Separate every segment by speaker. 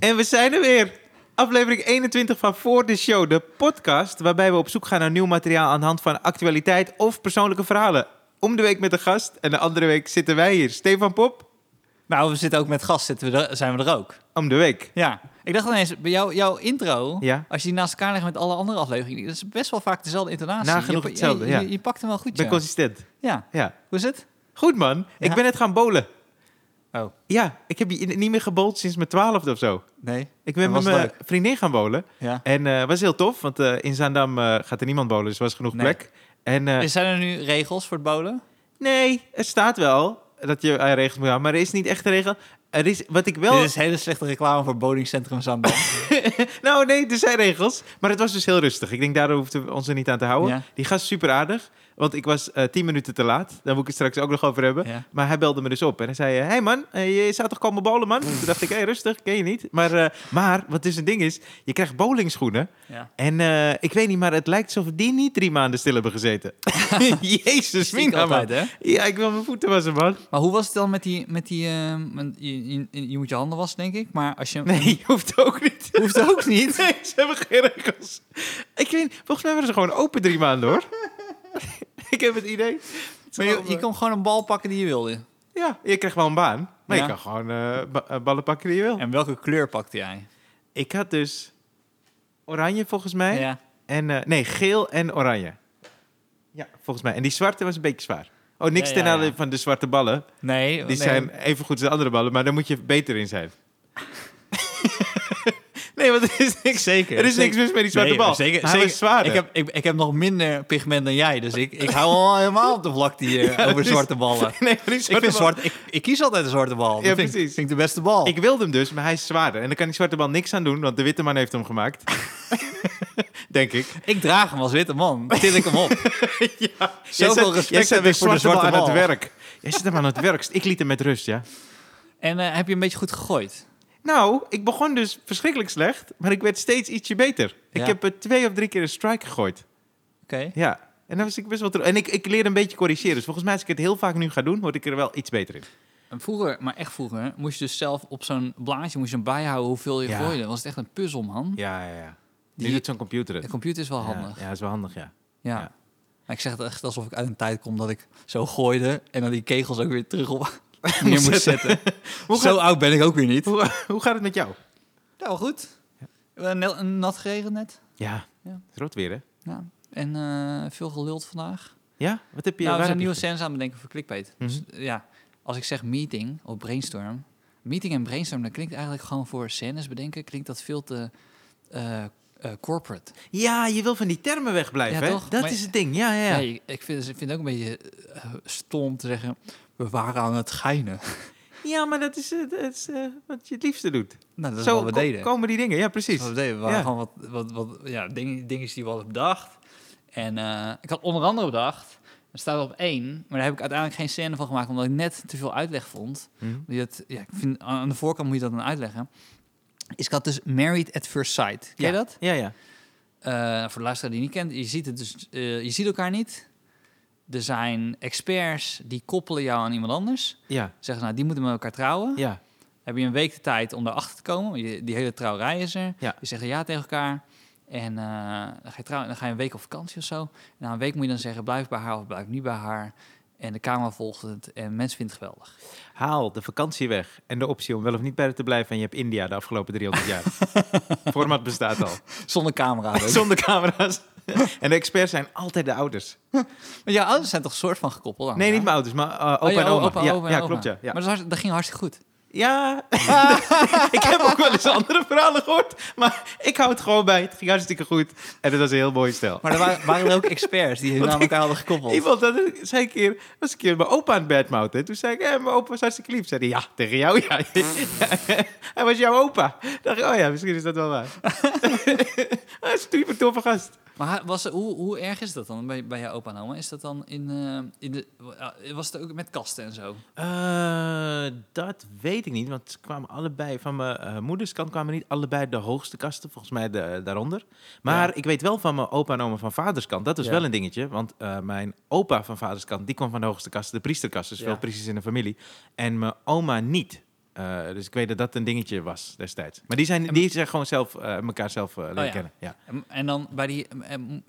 Speaker 1: En we zijn er weer. Aflevering 21 van Voor de Show, de podcast waarbij we op zoek gaan naar nieuw materiaal aan de hand van actualiteit of persoonlijke verhalen. Om de week met een gast en de andere week zitten wij hier. Stefan Pop,
Speaker 2: Nou, we zitten ook met gast, zitten we er, zijn we er ook.
Speaker 1: om de week.
Speaker 2: Ja. Ik dacht ineens, bij jou, jouw intro,
Speaker 1: Ja.
Speaker 2: als je die naast elkaar legt met alle andere afleveringen, dat is best wel vaak dezelfde intonatie.
Speaker 1: Nagenoeg
Speaker 2: je,
Speaker 1: hetzelfde,
Speaker 2: je,
Speaker 1: ja.
Speaker 2: je, je pakt hem wel goed,
Speaker 1: ben
Speaker 2: ja.
Speaker 1: consistent.
Speaker 2: Ja.
Speaker 1: Ja.
Speaker 2: Hoe is het?
Speaker 1: Goed man, ik ben net gaan bowlen.
Speaker 2: Oh,
Speaker 1: Ja, ik heb hier niet meer gebold sinds mijn twaalfde of zo.
Speaker 2: nee.
Speaker 1: Ik ben
Speaker 2: En
Speaker 1: met mijn vriendin gaan bowlen.
Speaker 2: Ja.
Speaker 1: En eh was heel tof, want eh, in Zaandam eh, gaat er niemand bowlen, dus er was genoeg
Speaker 2: Nee.
Speaker 1: plek. En eh,
Speaker 2: Zijn er nu regels voor het bowlen?
Speaker 1: nee, er staat wel dat je aan regels moet houden, maar er is niet echt een regel. Er is, wat ik wel...
Speaker 2: Dit is hele slechte reclame voor bowlingcentrum Zandam.
Speaker 1: nou, nee, er zijn regels. Maar het was dus heel rustig. Ik denk, daar hoefden we ons er niet aan te houden.
Speaker 2: Ja.
Speaker 1: Die gast is super aardig. Want ik was eh, tien minuten te laat. Daar moet ik het straks ook nog over hebben.
Speaker 2: Ja.
Speaker 1: Maar hij belde me dus op. En hij zei, hé hey man, eh, je zou toch komen bowlen, man? Toen dacht ik, hé, rustig, ken je niet. Maar, eh, maar wat dus een ding is, je krijgt bowlingschoenen.
Speaker 2: ja.
Speaker 1: En eh, ik weet niet, maar het lijkt alsof die niet drie maanden stil hebben gezeten. Jezus, mina, man.
Speaker 2: altijd, hè?
Speaker 1: Ja, ik wil mijn voeten wassen, man.
Speaker 2: Maar hoe was het dan met die... Met die eh, met- je, je, je moet je handen wassen, denk ik. Maar als je...
Speaker 1: Nee, je hoeft ook niet.
Speaker 2: Hoeft ook niet.
Speaker 1: Nee, ze hebben geen regels. Ik weet, volgens mij waren ze gewoon open drie maanden, hoor. ik heb het idee.
Speaker 2: Maar je, je kon gewoon een bal pakken die je wilde.
Speaker 1: Ja, je krijgt wel een baan. Maar
Speaker 2: Ja.
Speaker 1: je kan gewoon eh, ba- eh, ballen pakken die je wil.
Speaker 2: En welke kleur pakte jij?
Speaker 1: Ik had dus oranje, volgens mij.
Speaker 2: Ja.
Speaker 1: En, eh, nee, geel en oranje. Ja, volgens mij. En die zwarte was een beetje zwaar. Oh, niks
Speaker 2: Ja,
Speaker 1: ten
Speaker 2: ja, ja.
Speaker 1: van de zwarte ballen.
Speaker 2: Nee.
Speaker 1: Die
Speaker 2: nee.
Speaker 1: zijn even goed als de andere ballen, maar daar moet je beter in zijn. nee, want er is niks,
Speaker 2: Zeker.
Speaker 1: er is niks mis met die zwarte
Speaker 2: Nee,
Speaker 1: bal.
Speaker 2: Zeker,
Speaker 1: hij
Speaker 2: zeker.
Speaker 1: was zwaarder.
Speaker 2: Ik heb, ik, ik heb nog minder pigment dan jij, dus ik, ik hou al helemaal op de vlakte hier
Speaker 1: Ja,
Speaker 2: over zwarte ballen.
Speaker 1: Nee, maar die
Speaker 2: Ik,
Speaker 1: zwarte
Speaker 2: vind
Speaker 1: bal-
Speaker 2: zwart, ik, ik kies altijd een zwarte bal. Dat
Speaker 1: Ja,
Speaker 2: vind,
Speaker 1: precies.
Speaker 2: vind ik de beste bal.
Speaker 1: Ik wilde hem dus, maar hij is zwaarder. En dan kan die zwarte bal niks aan doen, want de witte man heeft hem gemaakt. Denk ik.
Speaker 2: Ik draag hem als witte man. Til ik hem op.
Speaker 1: ja.
Speaker 2: Zoveel respect heb ik voor de zwarte
Speaker 1: aan
Speaker 2: bal.
Speaker 1: het werk. Jij zit hem aan het werk. Ik liet hem met rust, ja.
Speaker 2: En eh, heb je een beetje goed gegooid?
Speaker 1: Nou, ik begon dus verschrikkelijk slecht, maar ik werd steeds ietsje beter. Ik heb er twee of drie keer een strike gegooid.
Speaker 2: Oké.
Speaker 1: Ja. En dan was ik best wel terug. En ik, ik leer een beetje corrigeren. Dus volgens mij, als ik het heel vaak nu ga doen, word ik er wel iets beter in.
Speaker 2: En Vroeger, maar echt vroeger, moest je dus zelf op zo'n blaadje moest je bijhouden hoeveel je
Speaker 1: Ja.
Speaker 2: gooide. Dat was het echt een puzzel, man.
Speaker 1: Ja, ja, ja. Nu
Speaker 2: Die-
Speaker 1: doet zo'n computer
Speaker 2: De computer is wel
Speaker 1: Ja,
Speaker 2: handig.
Speaker 1: Ja, is wel handig, ja.
Speaker 2: Ja.
Speaker 1: Ja.
Speaker 2: Maar ik zeg het echt alsof ik uit een tijd kom dat ik zo gooide en dan die kegels ook weer terug op neer moest zetten. Zo
Speaker 1: gaat-
Speaker 2: oud ben ik ook weer niet.
Speaker 1: Hoe, hoe gaat het met jou?
Speaker 2: Nou, goed. Een, nel- een nat geregend net.
Speaker 1: Ja,
Speaker 2: Ja.
Speaker 1: het is rood weer, hè?
Speaker 2: Ja. En eh, veel geluld vandaag.
Speaker 1: Ja? Wat heb je?
Speaker 2: nou, we zijn nieuwe scènes aan het bedenken voor clickbait.
Speaker 1: Mhm.
Speaker 2: Dus ja, als ik zeg meeting of brainstorm. Meeting en brainstorm, dan klinkt eigenlijk gewoon voor scènes bedenken, klinkt dat veel te eh, eh, corporate.
Speaker 1: Ja, je wil van die termen wegblijven,
Speaker 2: Ja,
Speaker 1: hè?
Speaker 2: toch?
Speaker 1: Dat
Speaker 2: Maar-
Speaker 1: is het ding, ja, ja, ja.
Speaker 2: Nee, ik vind, ik vind het ook een beetje eh, stom om te zeggen, we waren aan het geinen.
Speaker 1: Ja, maar dat is, eh, dat is eh, wat je het liefste doet.
Speaker 2: Nou, dat is
Speaker 1: Zo
Speaker 2: wat we
Speaker 1: ko-
Speaker 2: deden.
Speaker 1: komen die dingen, ja, precies.
Speaker 2: Wat we deden. We waren
Speaker 1: Ja.
Speaker 2: gewoon wat, wat, wat ja, dingen, dingen die we hadden bedacht. En eh, ik had onder andere bedacht, er staat op één, maar daar heb ik uiteindelijk geen scène van gemaakt, omdat ik net te veel uitleg vond. Die het, ja, ik vind, aan de voorkant moet je dat dan uitleggen. Is ik had dus Married at First Sight. Ken je
Speaker 1: Ja.
Speaker 2: dat?
Speaker 1: Ja, ja.
Speaker 2: Eh, voor de luisteraar die niet kent, je ziet het dus, eh, je ziet elkaar niet. Er zijn experts die koppelen jou aan iemand anders.
Speaker 1: Ja,
Speaker 2: Zeggen, nou, die moeten met elkaar trouwen.
Speaker 1: ja.
Speaker 2: Heb je een week de tijd om daarachter te komen. Die hele trouwerij is er.
Speaker 1: Ja.
Speaker 2: Je zegt ja tegen elkaar. En eh, dan, ga je trouwen, dan ga je een week op vakantie of zo. En na een week moet je dan zeggen, blijf bij haar of blijf niet bij haar. En de camera volgt het en mensen vinden het geweldig.
Speaker 1: Haal de vakantie weg en de optie om wel of niet bij te blijven. En je hebt India de afgelopen 300 jaar. Format bestaat al.
Speaker 2: Zonder camera. ook.
Speaker 1: Zonder camera's. en de experts zijn altijd de ouders.
Speaker 2: Maar jouw ouders zijn toch een soort van gekoppeld aan
Speaker 1: Nee, niet mijn ouders, maar eh, opa
Speaker 2: Oh, ja,
Speaker 1: en oma.
Speaker 2: opa,
Speaker 1: ja,
Speaker 2: en
Speaker 1: ja klopt, ja. ja.
Speaker 2: Maar dat ging hartstikke goed.
Speaker 1: Ja, ik heb ook wel eens andere verhalen gehoord. Maar ik hou het gewoon bij. Het ging hartstikke goed. En dat was een heel mooi stel.
Speaker 2: Maar er waren, waren er ook experts die hun aan elkaar hadden gekoppeld.
Speaker 1: Iemand dat zei een keer, was een keer mijn opa aan het badmouten. Toen zei ik, hé, mijn opa was hartstikke lief. Zei hij, ja, tegen jou, ja. hij was jouw opa. dacht ik, oh ja, misschien is dat wel waar. Hij is een super toffe gast.
Speaker 2: Maar was, hoe, hoe erg is dat dan bij, bij jouw opa en oma? Is dat dan in, eh, in de... Was het ook met kasten en zo?
Speaker 1: Eh, dat weet ik niet, want ze kwamen allebei van mijn eh, moeders kant kwamen niet allebei de hoogste kasten, volgens mij de, daaronder. Maar
Speaker 2: Ja.
Speaker 1: ik weet wel van mijn opa en oma van vaders kant, dat is
Speaker 2: Ja.
Speaker 1: wel een dingetje, want eh, mijn opa van vaders kant, die kwam van de hoogste kasten, de priesterkast, dus
Speaker 2: Ja.
Speaker 1: veel priesters in de familie. En mijn oma niet. Eh, dus ik weet dat dat een dingetje was destijds. Maar die zijn, die zijn gewoon zelf, eh, elkaar zelf leren
Speaker 2: ja.
Speaker 1: kennen. Ja.
Speaker 2: En, dan bij die,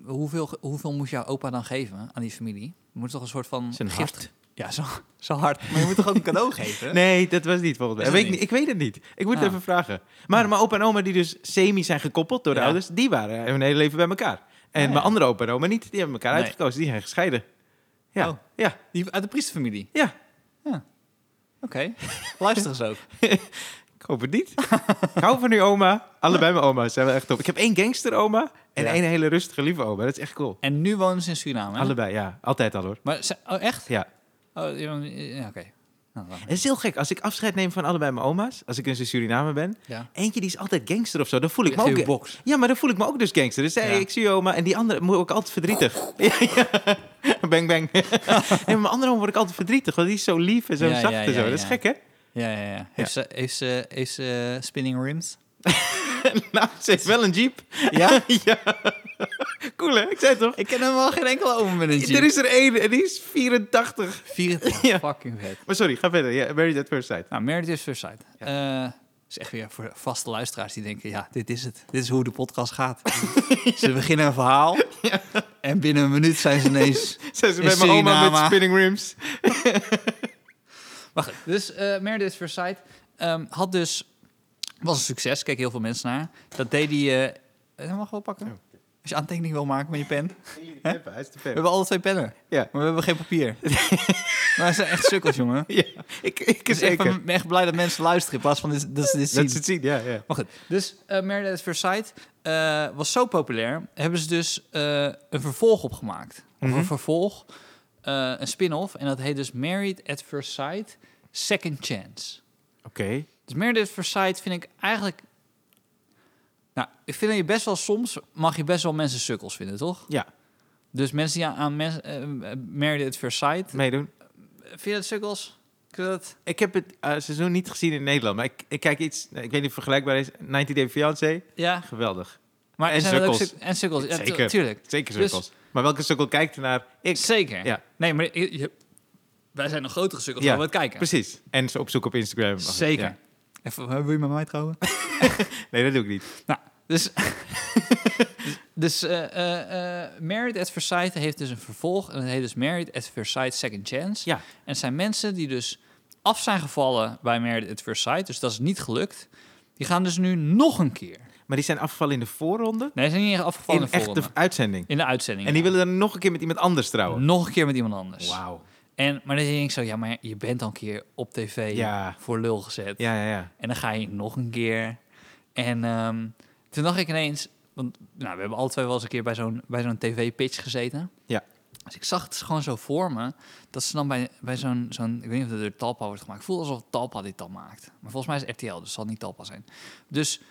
Speaker 2: hoeveel, hoeveel moet jouw opa dan geven aan die familie? Moet toch een soort van
Speaker 1: Zijn
Speaker 2: gift-
Speaker 1: hart.
Speaker 2: Ja, zo, zo hard. Maar je moet toch ook een cadeau geven?
Speaker 1: Nee, dat was niet volgens mij.
Speaker 2: Is
Speaker 1: Weet ik, niet. ik weet het niet. Ik moet het
Speaker 2: Ah.
Speaker 1: even vragen. Maar mijn opa en oma die dus semi zijn gekoppeld door de
Speaker 2: Ja.
Speaker 1: ouders, die waren hun hele leven bij elkaar. En
Speaker 2: Ah, ja.
Speaker 1: mijn andere opa en oma niet. Die hebben elkaar
Speaker 2: Nee.
Speaker 1: uitgekozen. Die zijn gescheiden. Ja,
Speaker 2: Oh.
Speaker 1: ja,
Speaker 2: Die uit de priesterfamilie?
Speaker 1: ja.
Speaker 2: Oké. Luister eens ook.
Speaker 1: Ik hoop het niet. ik hou van uw oma. Allebei mijn oma's zijn wel echt top. Ik heb één gangster oma en
Speaker 2: Ja.
Speaker 1: één hele rustige lieve oma. Dat is echt cool.
Speaker 2: En nu wonen ze in Suriname, hè?
Speaker 1: Allebei, ja. Altijd al hoor.
Speaker 2: Maar, ze- oh, echt?
Speaker 1: Ja.
Speaker 2: Oh, ja, oké. Nou,
Speaker 1: Het is heel gek. Als ik afscheid neem van allebei mijn oma's, als ik in Suriname ben,
Speaker 2: ja.
Speaker 1: eentje die is altijd gangster of zo, dan voel ik me ook...
Speaker 2: box.
Speaker 1: Ja, maar dan voel ik me ook dus gangster. Dus hey,
Speaker 2: Ja.
Speaker 1: ik zie je oma. En die andere moet ik altijd verdrietig. ja. Bang, bang. en mijn andere oma word ik altijd verdrietig, want die is zo lief en zo zacht en zo. Dat is gek, hè?
Speaker 2: Ja, ja, ja. Heeft ze, heeft ze, heeft ze eh, spinning rims?
Speaker 1: nou, ze heeft wel een jeep.
Speaker 2: Ja?
Speaker 1: ja. Cool, hè? Ik zei het toch?
Speaker 2: Ik ken helemaal geen enkele over met een jeep.
Speaker 1: Er is er één en die is 84.
Speaker 2: 24
Speaker 1: Ja.
Speaker 2: fucking vet.
Speaker 1: Maar sorry, ga verder. Ja, Married at First Sight.
Speaker 2: Nou, Married at First Sight. Eh, is echt weer voor vaste luisteraars die denken... ja, dit is het. Dit is hoe de podcast gaat. Ze beginnen een verhaal... en binnen een minuut zijn ze ineens...
Speaker 1: Zijn ze bij mijn oma met spinning rims?
Speaker 2: Goed, dus eh Married at First Sight ehm, had dus... was een succes, keken heel veel mensen naar. Dat deed hij... eh mag wel pakken? Als je aantekening wil maken met je pen.
Speaker 1: Hij is
Speaker 2: We hebben alle twee pennen.
Speaker 1: Ja.
Speaker 2: Maar we hebben geen papier. maar ze zijn echt sukkels, jongen.
Speaker 1: ja, ik, ik zeker.
Speaker 2: echt, ben echt blij dat mensen luisteren in plaats van dit, dat ze dit zien.
Speaker 1: Dat ze het zien, ja, ja.
Speaker 2: Maar goed, dus uh, Married at First Sight was zo populair. Hebben ze dus eh, een vervolg opgemaakt. Of
Speaker 1: Mhm.
Speaker 2: een vervolg, eh, een spin-off. En dat heet dus Married at First Sight Second Chance.
Speaker 1: Oké.
Speaker 2: Dus Married at First Sight vind ik eigenlijk... Nou, ik vind dat je best wel soms... mag je best wel mensen sukkels vinden, toch?
Speaker 1: Ja,
Speaker 2: Dus mensen die aan, aan mensen, eh, Married at First Sight...
Speaker 1: meedoen.
Speaker 2: Vind je dat sukkels? Dat...
Speaker 1: Ik heb het eh, seizoen niet gezien in Nederland, maar ik, ik kijk iets, ik weet niet of vergelijkbaar is, 90 Day Fiancé,
Speaker 2: Ja,
Speaker 1: geweldig.
Speaker 2: maar
Speaker 1: En sukkels.
Speaker 2: suk- en sukkels. Ja,
Speaker 1: Zeker.
Speaker 2: tuurlijk.
Speaker 1: Zeker
Speaker 2: Dus-
Speaker 1: sukkels. Maar welke sukkel kijkt er naar? Ik.
Speaker 2: Zeker.
Speaker 1: Ja.
Speaker 2: Nee, maar je- je- wij zijn nog grotere sukkels
Speaker 1: Ja,
Speaker 2: dan we het kijken.
Speaker 1: Precies. En ze op zoek op Instagram.
Speaker 2: Zeker.
Speaker 1: Ja.
Speaker 2: Even, eh, wil je met mij trouwen?
Speaker 1: Nee, dat doe ik niet.
Speaker 2: nou, dus... dus eh, eh, eh, Married at Sight heeft dus een vervolg. En het heet dus Married at Sight Second Chance.
Speaker 1: Ja.
Speaker 2: En het zijn mensen die dus af zijn gevallen bij Married at Sight. Dus dat is niet gelukt. Die gaan dus nu nog een keer.
Speaker 1: Maar die zijn afgevallen in de voorronde.
Speaker 2: Nee, ze zijn niet afgevallen
Speaker 1: In
Speaker 2: in de
Speaker 1: echt de uitzending.
Speaker 2: In de uitzending.
Speaker 1: En die
Speaker 2: ja.
Speaker 1: willen dan nog een keer met iemand anders trouwen.
Speaker 2: nog een keer met iemand anders.
Speaker 1: Wauw.
Speaker 2: En, maar dan denk ik zo, ja, maar je bent al een keer op tv
Speaker 1: Ja.
Speaker 2: voor lul gezet.
Speaker 1: Ja, ja, ja.
Speaker 2: En dan ga je nog een keer. En ehm, toen dacht ik ineens, want nou, we hebben alle twee wel eens een keer bij zo'n, bij zo'n tv-pitch gezeten.
Speaker 1: Ja.
Speaker 2: Dus ik zag het gewoon zo voor me, dat ze dan bij, bij zo'n, zo'n, ik weet niet of het door Talpa wordt gemaakt. Ik voel alsof Talpa dit dan maakt. Maar volgens mij is RTL, dus het zal niet Talpa zijn. Dus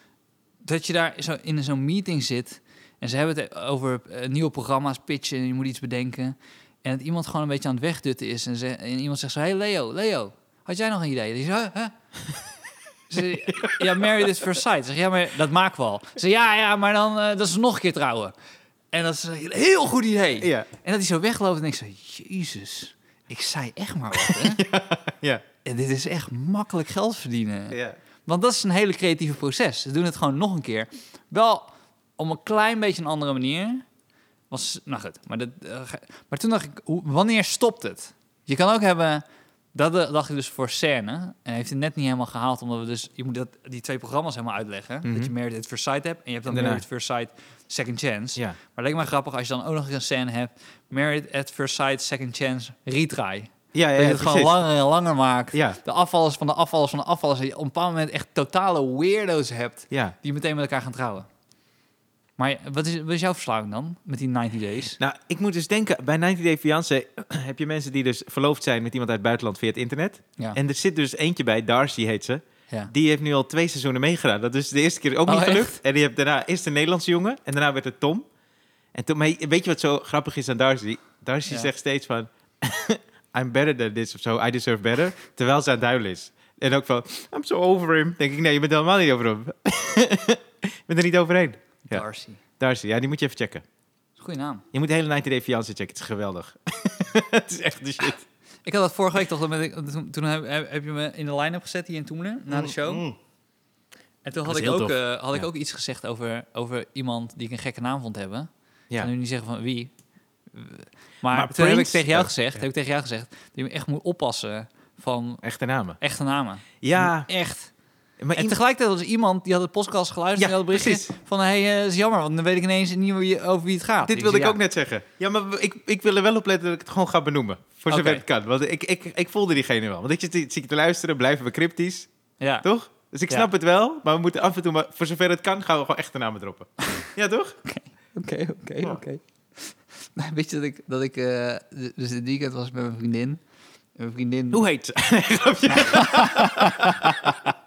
Speaker 2: dat je daar zo in zo'n meeting zit en ze hebben het over eh, nieuwe programma's pitchen en je moet iets bedenken. En dat iemand gewoon een beetje aan het wegdutten is en, ze, en iemand zegt zo, hey Leo, Leo, had jij nog een idee? Die zegt, huh? Ze, ja, Married at First Sight. Zeg, ja, maar dat maken we al. Ze, ja, ja, maar dan eh, dat is nog een keer trouwen. En dat is een heel goed idee.
Speaker 1: Ja,
Speaker 2: En dat hij zo wegloopt en ik zo, jezus, ik zei echt maar wat, hè?
Speaker 1: ja,
Speaker 2: En dit is echt makkelijk geld verdienen.
Speaker 1: ja.
Speaker 2: Want dat is een hele creatieve proces. Ze doen het gewoon nog een keer. Wel om een klein beetje een andere manier. Was, nou goed, maar, dat, eh, maar toen dacht ik, hoe, wanneer stopt het? Je kan ook hebben, dat eh, dacht ik dus voor scène. En heeft het net niet helemaal gehaald, omdat we dus, je moet dat, die twee programma's helemaal uitleggen.
Speaker 1: Mhm.
Speaker 2: Dat je Married at First Sight hebt en je hebt dan
Speaker 1: daarna.
Speaker 2: Married at First Sight Second Chance.
Speaker 1: ja.
Speaker 2: Maar het leek me grappig als je dan ook nog eens een scène hebt. Married at First Sight Second Chance retry.
Speaker 1: Ja, ja,
Speaker 2: dat je het gewoon langer en langer maakt.
Speaker 1: Ja,
Speaker 2: De afvallers van de afvallers van de afvallers. Dat je op een bepaald moment echt totale weirdo's hebt.
Speaker 1: ja.
Speaker 2: Die meteen met elkaar gaan trouwen. Maar wat is, wat is jouw verslaving dan? Met die 90 days?
Speaker 1: Nou, ik moet dus denken, bij 90 Day Fiancé heb je mensen die dus verloofd zijn met iemand uit het buitenland via het internet.
Speaker 2: Ja.
Speaker 1: En er zit dus eentje bij, Darcy heet ze.
Speaker 2: ja.
Speaker 1: Die heeft nu al twee seizoenen meegedaan. Dat is de eerste keer ook
Speaker 2: Oh,
Speaker 1: niet gelukt.
Speaker 2: echt?
Speaker 1: En die heeft daarna eerst een Nederlandse jongen en daarna werd het Tom. En toen, weet je wat zo grappig is aan Darcy? Darcy
Speaker 2: Ja.
Speaker 1: zegt steeds van, I'm better than this of zo, I deserve better. Terwijl ze aan het huilen is. En ook van, I'm so over him. Denk ik, nee, je bent helemaal niet over hem. je bent er niet overheen.
Speaker 2: Darcy.
Speaker 1: Darcy, ja, die moet je even checken.
Speaker 2: Goeie naam.
Speaker 1: Je moet de hele 90 Day Fiancé checken, het is geweldig. het is echt de shit.
Speaker 2: Ik had dat vorige week toch, met, toen, heb, je me in de line-up gezet hier in Toemelen, na de show.
Speaker 1: Mm.
Speaker 2: En toen
Speaker 1: Dat
Speaker 2: had ik, ook, eh, had ik ook iets gezegd over, over iemand die ik een gekke naam vond hebben. Ik
Speaker 1: Ja.
Speaker 2: kan nu niet zeggen van wie. Maar,
Speaker 1: Maar
Speaker 2: toen heb ik tegen jou gezegd,
Speaker 1: ja.
Speaker 2: heb ik tegen jou gezegd, dat je echt moet oppassen van
Speaker 1: Echte namen.
Speaker 2: echte namen.
Speaker 1: Ja,
Speaker 2: Echt.
Speaker 1: Maar
Speaker 2: En tegelijkertijd was iemand die had het podcast geluisterd
Speaker 1: Ja,
Speaker 2: en had een berichtje
Speaker 1: precies.
Speaker 2: van, hé, hey, is jammer, want dan weet ik ineens niet wie- over wie het gaat.
Speaker 1: dit wilde ik ook net zeggen. Ja, maar ik, ik wil er wel op letten dat ik het gewoon ga benoemen. Voor zover het kan. Want ik, ik, ik voelde diegene wel. Want ik zit, zit te luisteren, blijven we cryptisch.
Speaker 2: Ja.
Speaker 1: Toch? Dus ik
Speaker 2: Ja.
Speaker 1: snap het wel, maar we moeten af en toe, maar voor zover het kan, gaan we gewoon echte namen droppen. ja, toch?
Speaker 2: Oké, oké, oké. Nou, Weet je dat ik, dat ik eh, d- dus dit weekend was met mijn vriendin. En Mijn vriendin...
Speaker 1: Hoe heet ze?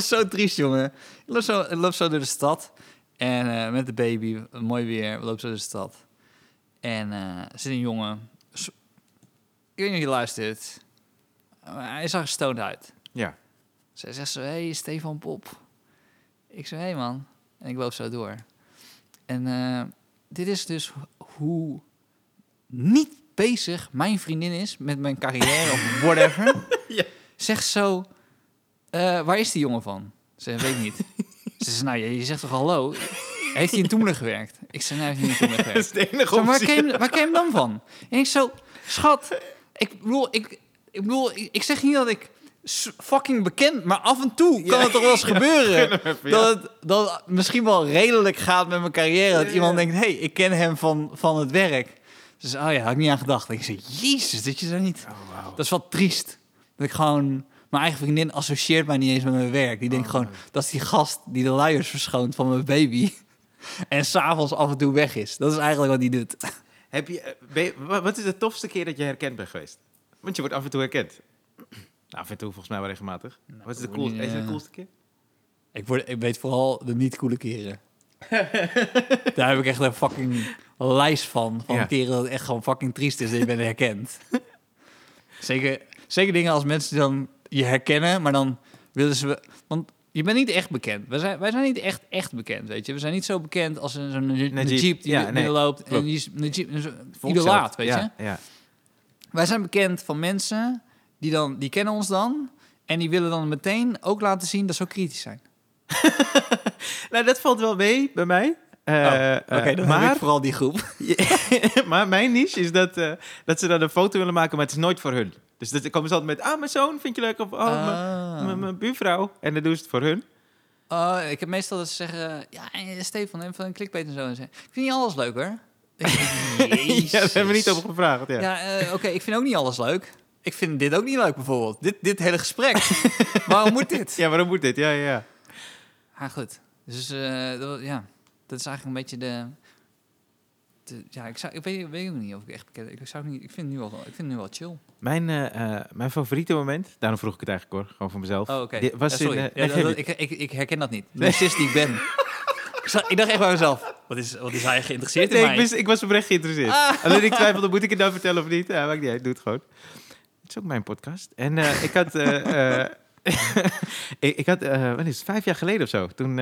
Speaker 2: Was zo triest, jongen. Ik loop zo, ik loop zo door de stad. En eh, met de baby, mooi weer, we lopen zo door de stad. En er zit een jongen. Ik weet niet of je luistert. Maar hij zag stoned uit.
Speaker 1: Ja.
Speaker 2: Zij zegt zo, hey, Stefan Pop. Ik zei, hey man. En ik loop zo door. En eh, dit is dus ho- hoe niet bezig mijn vriendin is met mijn carrière of whatever.
Speaker 1: Ja.
Speaker 2: Zegt zo, eh, waar is die jongen van? Ze weet niet. Ze zegt, nou, je, je zegt toch hallo? Heeft hij in Toemelen gewerkt? Ik zei, nee, hij heeft niet in Toemelen
Speaker 1: Dat
Speaker 2: gewerkt.
Speaker 1: is de enige
Speaker 2: Zo, waar, ken je, waar ken je hem dan van? En ik zo, schat, ik bedoel, ik, ik, bedoel, ik, ik zeg niet dat ik fucking bekend, maar af en toe kan
Speaker 1: Ja.
Speaker 2: het toch wel eens gebeuren.
Speaker 1: Even,
Speaker 2: dat, het, dat het misschien wel redelijk gaat met mijn carrière. Dat
Speaker 1: Ja,
Speaker 2: iemand denkt, hé, hey, ik ken hem van, van het werk. Dus, oh ja, had ik niet aan gedacht. En ik zeg, jezus, dat je daar niet...
Speaker 1: Oh.
Speaker 2: Dat is wel triest. Dat ik gewoon... Mijn eigen vriendin associeert mij niet eens met mijn werk. Die denkt
Speaker 1: Oh,
Speaker 2: gewoon, dat is die gast die de luiers verschoont van mijn baby. En s'avonds af en toe weg is. Dat is eigenlijk wat hij doet.
Speaker 1: Heb je, eh, je- wat is de tofste keer dat je herkend bent geweest? Want je wordt af en toe herkend. Nou, af en toe volgens mij wel regelmatig. wat is de coolste, is de
Speaker 2: eh,
Speaker 1: coolste keer?
Speaker 2: Ik, word, ik weet vooral de niet coole keren. Daar heb ik echt een fucking lijst van. Van
Speaker 1: Ja.
Speaker 2: keren dat het echt gewoon fucking triest is dat je bent herkend. zeker, zeker dingen als mensen dan je herkennen, maar dan willen ze... Want je bent niet echt bekend. Wij zijn, wij zijn niet echt, echt bekend, weet je. We zijn niet zo bekend als een, zo'n
Speaker 1: Najib.
Speaker 2: jeep die
Speaker 1: Ja, nee,
Speaker 2: loopt. En die is Najib, idolaat, weet je.
Speaker 1: ja.
Speaker 2: Wij zijn bekend van mensen die, dan, die kennen ons dan... En die willen dan meteen ook laten zien dat ze ook kritisch zijn.
Speaker 1: Nou, dat valt wel mee bij mij. Eh,
Speaker 2: Oh, Oké, dan
Speaker 1: maar,
Speaker 2: heb ik vooral die groep.
Speaker 1: maar mijn niche is dat, eh, dat ze dan een foto willen maken, maar het is nooit voor hun. Dus dat komen ze altijd met, ah, mijn zoon vind je leuk, of oh, mijn-
Speaker 2: Ah.
Speaker 1: buurvrouw. En dan doen ze het voor hun.
Speaker 2: Oh, ik heb meestal dat ze zeggen... Ja, eh, Stefan, even een clickbait en zo. En zeggen, ik vind niet alles leuk, hoor.
Speaker 1: Ja, daar hebben we niet over gevraagd. Ja.
Speaker 2: Ja, eh, oké, ik vind ook niet alles leuk. Ik vind dit ook niet leuk, bijvoorbeeld. Dit, dit hele gesprek. Waarom moet dit?
Speaker 1: ja, waarom moet dit? Ja, ja, ja.
Speaker 2: Ah, goed. Dus eh, dat, ja, dat is eigenlijk een beetje de... de- ja, ik, zou, ik weet, weet ook niet of ik echt bekend... Ik, zou niet, ik, vind het nu wel, ik vind het nu wel chill.
Speaker 1: Mijn, eh, eh, mijn favoriete moment, daarom vroeg ik het eigenlijk hoor, gewoon voor mezelf.
Speaker 2: Oh, oké.
Speaker 1: Dit was
Speaker 2: Ja, sorry.
Speaker 1: in, eh,
Speaker 2: Ja,
Speaker 1: nee,
Speaker 2: dat- ik, ik, ik herken dat niet. Narcist die ik ben. ik, dacht echt bij mezelf, wat is, wat is hij geïnteresseerd in
Speaker 1: Nee,
Speaker 2: mij?
Speaker 1: ik, ik was oprecht geïnteresseerd.
Speaker 2: Ah.
Speaker 1: Alleen ik twijfelde, moet ik het nou vertellen of niet? Ja, maakt niet uit, doe het gewoon. Het is ook mijn podcast. En ik had... ik, ik had, eh, wat is het, vijf jaar geleden of zo. Toen...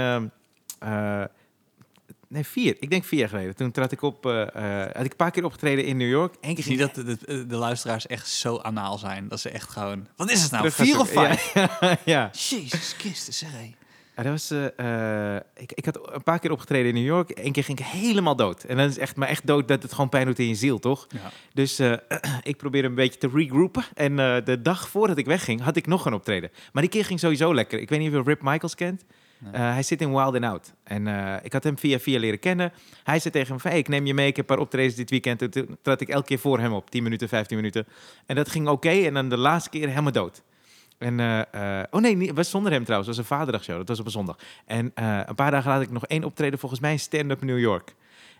Speaker 1: nee, vier. Ik denk vier jaar geleden. Toen trad ik op... eh, eh, had ik een paar keer opgetreden in New York. Eén keer
Speaker 2: Ik zie dat de, de, de luisteraars echt zo anaal zijn. Dat ze echt gewoon... Wat is het nou?
Speaker 1: terug
Speaker 2: Vier of vijf?
Speaker 1: Ja, ja.
Speaker 2: Jezus Christus, zeg.
Speaker 1: Ja, dat was, eh, ik, ik had een paar keer opgetreden in New York. Eén keer ging ik helemaal dood. En dan is echt, maar echt dood dat het gewoon pijn doet in je ziel, toch?
Speaker 2: Ja.
Speaker 1: Dus ik probeerde een beetje te regroupen. En de dag voordat ik wegging, had ik nog een optreden. Maar die keer ging sowieso lekker. Ik weet niet of je Rip Michaels kent. Eh, hij zit in Wild and Out. En eh, ik had hem via via leren kennen. Hij zei tegen me van, ik neem je mee. Ik heb een paar optredens dit weekend. Toen- trad ik elke keer voor hem op. 10 minuten, 15 minuten. En dat ging oké. En dan de laatste keer helemaal dood. En, eh, oh nee, het was zonder hem trouwens. Het was een vaderdagshow. Dat was op een zondag. En een paar dagen later had ik nog één optreden. Volgens mij stand-up New York.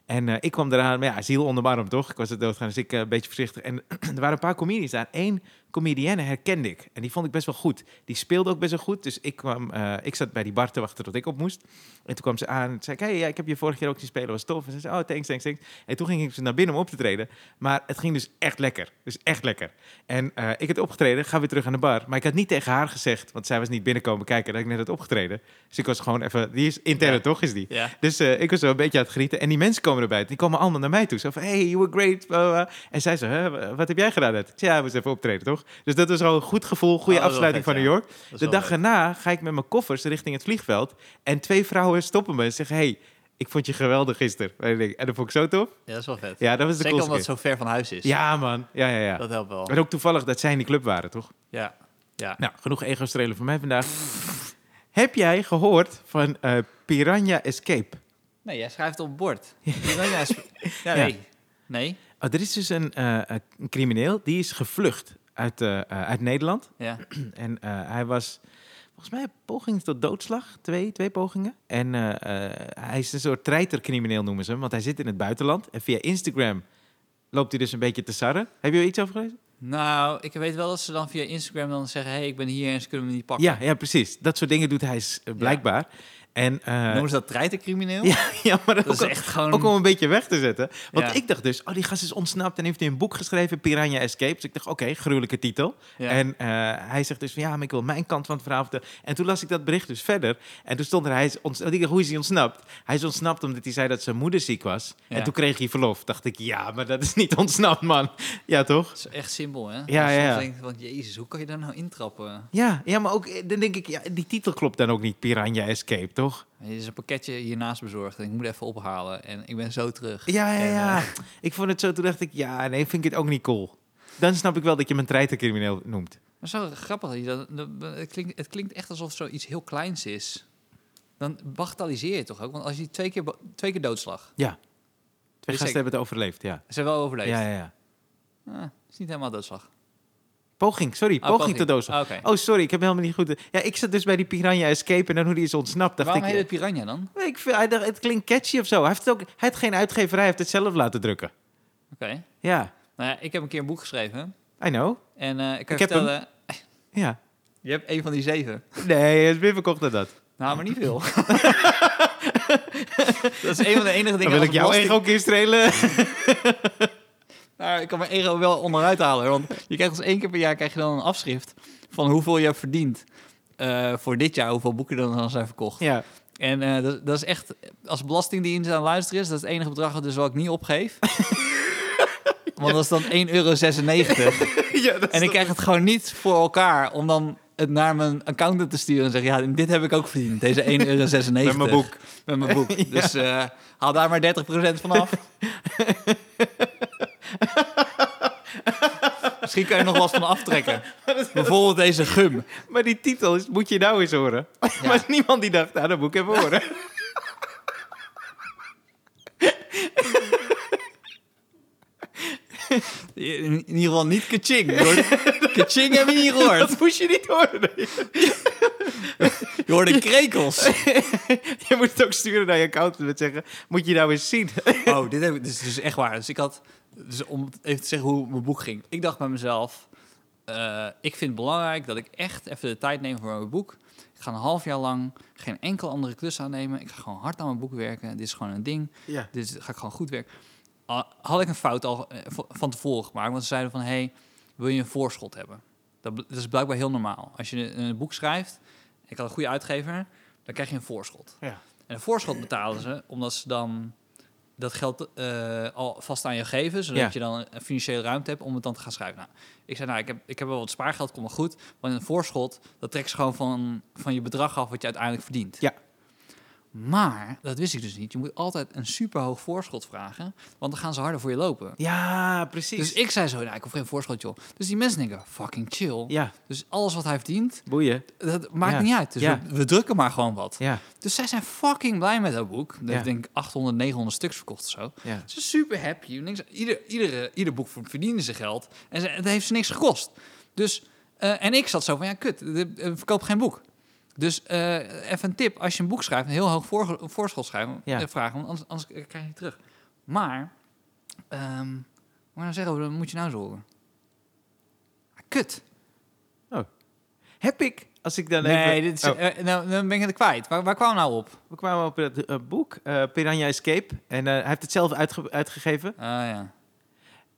Speaker 1: En ik kwam eraan, maar ja, ziel onder mijn arm, toch? Ik was het doodgaan, dus ik een beetje voorzichtig. En er waren een paar comedians daar. Eén comedienne herkende ik. En die vond ik best wel goed. Die speelde ook best wel goed. Dus ik, kwam, eh, ik zat bij die bar te wachten tot ik op moest. En toen kwam ze aan en zei ik... Hey, ja, ik heb je vorige keer ook zien spelen, was tof. En ze zei, oh, thanks, thanks, thanks. En toen ging ik ze naar binnen om op te treden. Maar het ging dus echt lekker. Dus echt lekker. En eh, ik had opgetreden, ga weer terug aan de bar. Maar ik had niet tegen haar gezegd, want zij was niet binnenkomen kijken... dat ik net had opgetreden. Dus ik was gewoon even... Die is interne,
Speaker 2: Ja.
Speaker 1: toch, is die?
Speaker 2: Ja.
Speaker 1: Dus eh, ik was zo een beetje aan het genieten. En die mensen komen erbij. Die komen allemaal naar mij toe. Zo van, hey, you were great. En zij zo, "Huh, wat heb jij gedaan net? Ik zei, ja, we moesten even optreden, toch? Dus dat was al een goed gevoel, goede
Speaker 2: Oh,
Speaker 1: afsluiting van. New York. De dag erna ga ik met mijn koffers richting het vliegveld. En twee vrouwen stoppen me en zeggen, hey, ik vond je geweldig gisteren. En dat vond ik zo tof.
Speaker 2: Ja, dat is wel vet.
Speaker 1: Ja, dat was de
Speaker 2: Zeker omdat het zo ver van huis is.
Speaker 1: Ja, man. Ja, ja, ja.
Speaker 2: Dat helpt wel.
Speaker 1: En ook toevallig dat zij in die club waren, toch?
Speaker 2: Ja. Ja.
Speaker 1: Nou, genoeg ego-strelen voor mij vandaag. Heb jij gehoord van eh, Piranha Escape?
Speaker 2: Nee, jij schrijft op het bord. Piranha ja,
Speaker 1: Ja.
Speaker 2: nee. Nee?
Speaker 1: Oh, er is dus een, eh, een crimineel, die is gevlucht uit, eh, eh, uit Nederland.
Speaker 2: Ja.
Speaker 1: En eh, hij was volgens mij poging tot doodslag. Twee, twee pogingen. En hij is een soort treitercrimineel noemen ze hem. Want hij zit in het buitenland. En via Instagram loopt hij dus een beetje te sarren. Heb je er iets over gelezen?
Speaker 2: Nou, ik weet wel dat ze dan via Instagram dan zeggen... hey, ik ben hier en ze kunnen me niet pakken.
Speaker 1: Ja, ja, precies. Dat soort dingen doet hij blijkbaar. En, eh,
Speaker 2: Noemen ze dat treitencrimineel?
Speaker 1: ja, ja, maar dat,
Speaker 2: Dat is
Speaker 1: ook,
Speaker 2: echt gewoon...
Speaker 1: ook om een beetje weg te zetten. Want
Speaker 2: Ja.
Speaker 1: ik dacht dus, oh, die gast is ontsnapt en heeft hij een boek geschreven, Piranha Escape. Dus ik dacht, oké, gruwelijke titel.
Speaker 2: Ja.
Speaker 1: En eh, hij zegt dus van ja, maar ik wil mijn kant van het verhaal vertellen. En toen las ik dat bericht dus verder. En toen stond er, hij is ontsnapt. Ik dacht, hoe is hij ontsnapt? Hij is ontsnapt omdat hij zei dat zijn moeder ziek was. En toen kreeg hij verlof. Dacht ik, ja, maar dat is niet ontsnapt, man. Ja, toch?
Speaker 2: Dat is echt simpel, hè?
Speaker 1: Ja, ja,
Speaker 2: soms
Speaker 1: ja.
Speaker 2: denkt van, jezus, hoe kan je daar nou intrappen?
Speaker 1: Ja, ja, maar ook, eh, dan denk ik, ja, die titel klopt dan ook niet, Piranha Escape, toch?
Speaker 2: Er is een pakketje hiernaast bezorgd en ik moet even ophalen. En ik ben zo terug.
Speaker 1: Ja, ja,
Speaker 2: En,
Speaker 1: ja.
Speaker 2: eh,
Speaker 1: Ik vond het zo, toen dacht ik, ja, nee, vind ik het ook niet cool. Dan snap ik wel dat je een treitercrimineel noemt.
Speaker 2: Maar zo grappig. dat Het klinkt, het klinkt echt alsof zoiets heel kleins is. Dan bagatelliseer je toch ook? Want als je twee keer, twee keer doodslag.
Speaker 1: Ja. Twee gasten hebben het overleefd, ja.
Speaker 2: Ze hebben wel overleefd.
Speaker 1: Ja, ja, ja.
Speaker 2: Ah, is niet helemaal doodslag.
Speaker 1: Poging, sorry,
Speaker 2: Oh,
Speaker 1: poging, doodslag.
Speaker 2: Ah, Oké.
Speaker 1: Oh, sorry, ik heb helemaal niet goed. Ja, ik zat dus bij die Piranha Escape en dan hoe die is ontsnapt. Dacht
Speaker 2: Waarom
Speaker 1: ik,
Speaker 2: heet het piranha dan?
Speaker 1: ik vind, hij dacht, het klinkt catchy of zo. Hij heeft, het ook, hij heeft geen uitgeverij, hij heeft het zelf laten drukken.
Speaker 2: Oké.
Speaker 1: Ja,
Speaker 2: Nou ja, ik heb een keer een boek geschreven.
Speaker 1: I know.
Speaker 2: En eh, ik kan
Speaker 1: Ik
Speaker 2: je
Speaker 1: heb
Speaker 2: vertellen...
Speaker 1: Ja.
Speaker 2: Je hebt een van die zeven.
Speaker 1: Nee, het is meer verkocht dan dat.
Speaker 2: Nou, maar niet veel. dat is een van de enige
Speaker 1: Dan
Speaker 2: dingen...
Speaker 1: wil
Speaker 2: als
Speaker 1: ik jouw ego een keer strelen.
Speaker 2: Nou, ik kan mijn ego wel onderuit halen. Want je krijgt dus één keer per jaar krijg je dan een afschrift... van hoeveel je hebt verdiend eh, voor dit jaar. Hoeveel boeken er dan zijn verkocht.
Speaker 1: ja.
Speaker 2: En eh, dat, dat is echt... Als Belastingdienst aan luisteren is... dat is het enige bedrag dus wat ik niet opgeef. Want dat is dan 1,96 euro.
Speaker 1: ja dat
Speaker 2: En ik krijg het gewoon niet voor elkaar om dan het naar mijn accountant te sturen en zeggen: Ja, dit heb ik ook verdiend, deze 1,96 euro.
Speaker 1: Met mijn boek.
Speaker 2: Met mijn boek. Dus eh, haal daar maar 30% van af. Misschien kan je er nog wat van aftrekken. Bijvoorbeeld deze gum.
Speaker 1: Maar die titel is, moet je nou eens horen. maar is niemand die dacht, nou, dat moet ik even horen.
Speaker 2: In ieder geval niet kaching. Kaching hebben we niet gehoord.
Speaker 1: dat moest je niet horen.
Speaker 2: Je hoorde krekels.
Speaker 1: je moet het ook sturen naar je accountant met zeggen, moet je nou eens zien.
Speaker 2: Oh, dit, heb ik, dit is dus echt waar. Dus ik had, dus om even te zeggen hoe mijn boek ging. Ik dacht bij mezelf, eh, ik vind het belangrijk dat ik echt even de tijd neem voor mijn boek. Ik ga een half jaar lang geen enkel andere klus aannemen. Ik ga gewoon hard aan mijn boek werken. Dit is gewoon een ding.
Speaker 1: ja.
Speaker 2: Dit ga ik gewoon goed werken. Had ik een fout al eh, van tevoren gemaakt. Want ze zeiden van, hey, wil je een voorschot hebben? Dat, is blijkbaar heel normaal. Als je een, een boek schrijft, ik had een goede uitgever, dan krijg je een voorschot.
Speaker 1: Ja.
Speaker 2: En een voorschot betalen ze omdat ze dan dat geld eh, al vast aan je geven, zodat
Speaker 1: Ja.
Speaker 2: je dan een financiële ruimte hebt om het dan te gaan schrijven. Nou, ik zei, nou, ik heb, ik heb wel wat spaargeld, komt wel goed. Want een voorschot, dat trekt ze gewoon van, van je bedrag af wat je uiteindelijk verdient.
Speaker 1: Ja.
Speaker 2: Maar, dat wist ik dus niet. Je moet altijd een superhoog voorschot vragen, want dan gaan ze harder voor je lopen.
Speaker 1: Ja, precies.
Speaker 2: Dus ik zei zo, nou, ik hoef geen voorschot, joh. Dus die mensen denken, fucking chill.
Speaker 1: Ja,
Speaker 2: Dus alles wat hij verdient,
Speaker 1: boeien.
Speaker 2: dat maakt
Speaker 1: Ja.
Speaker 2: niet uit. Dus
Speaker 1: Ja.
Speaker 2: we, we drukken maar gewoon wat.
Speaker 1: Ja,
Speaker 2: Dus zij zijn fucking blij met dat boek. Dat
Speaker 1: Ja.
Speaker 2: heeft denk ik 800, 900 stuks verkocht of zo.
Speaker 1: ja.
Speaker 2: Ze zijn super happy. Ieder, iedere, ieder boek verdienen ze geld. En ze, het heeft ze niks gekost. Dus, eh, en ik zat zo van, ja kut, verkoop geen boek. Dus eh, even een tip, als je een boek schrijft, een heel hoog voor, voorschot schrijven,
Speaker 1: Ja.
Speaker 2: eh, vragen, want anders, anders krijg je het terug. Maar, ehm wat moet ik nou zeggen, wat moet je nou zo horen? Kut.
Speaker 1: Heb ik, als ik dan
Speaker 2: Nee,
Speaker 1: even...
Speaker 2: dit is,
Speaker 1: Oh,
Speaker 2: eh, nou, dan ben ik het kwijt. Waar, waar kwam nou op?
Speaker 1: we kwamen op het boek, eh, Piranha Escape. En hij heeft het zelf uitge- uitgegeven.
Speaker 2: Ah ja,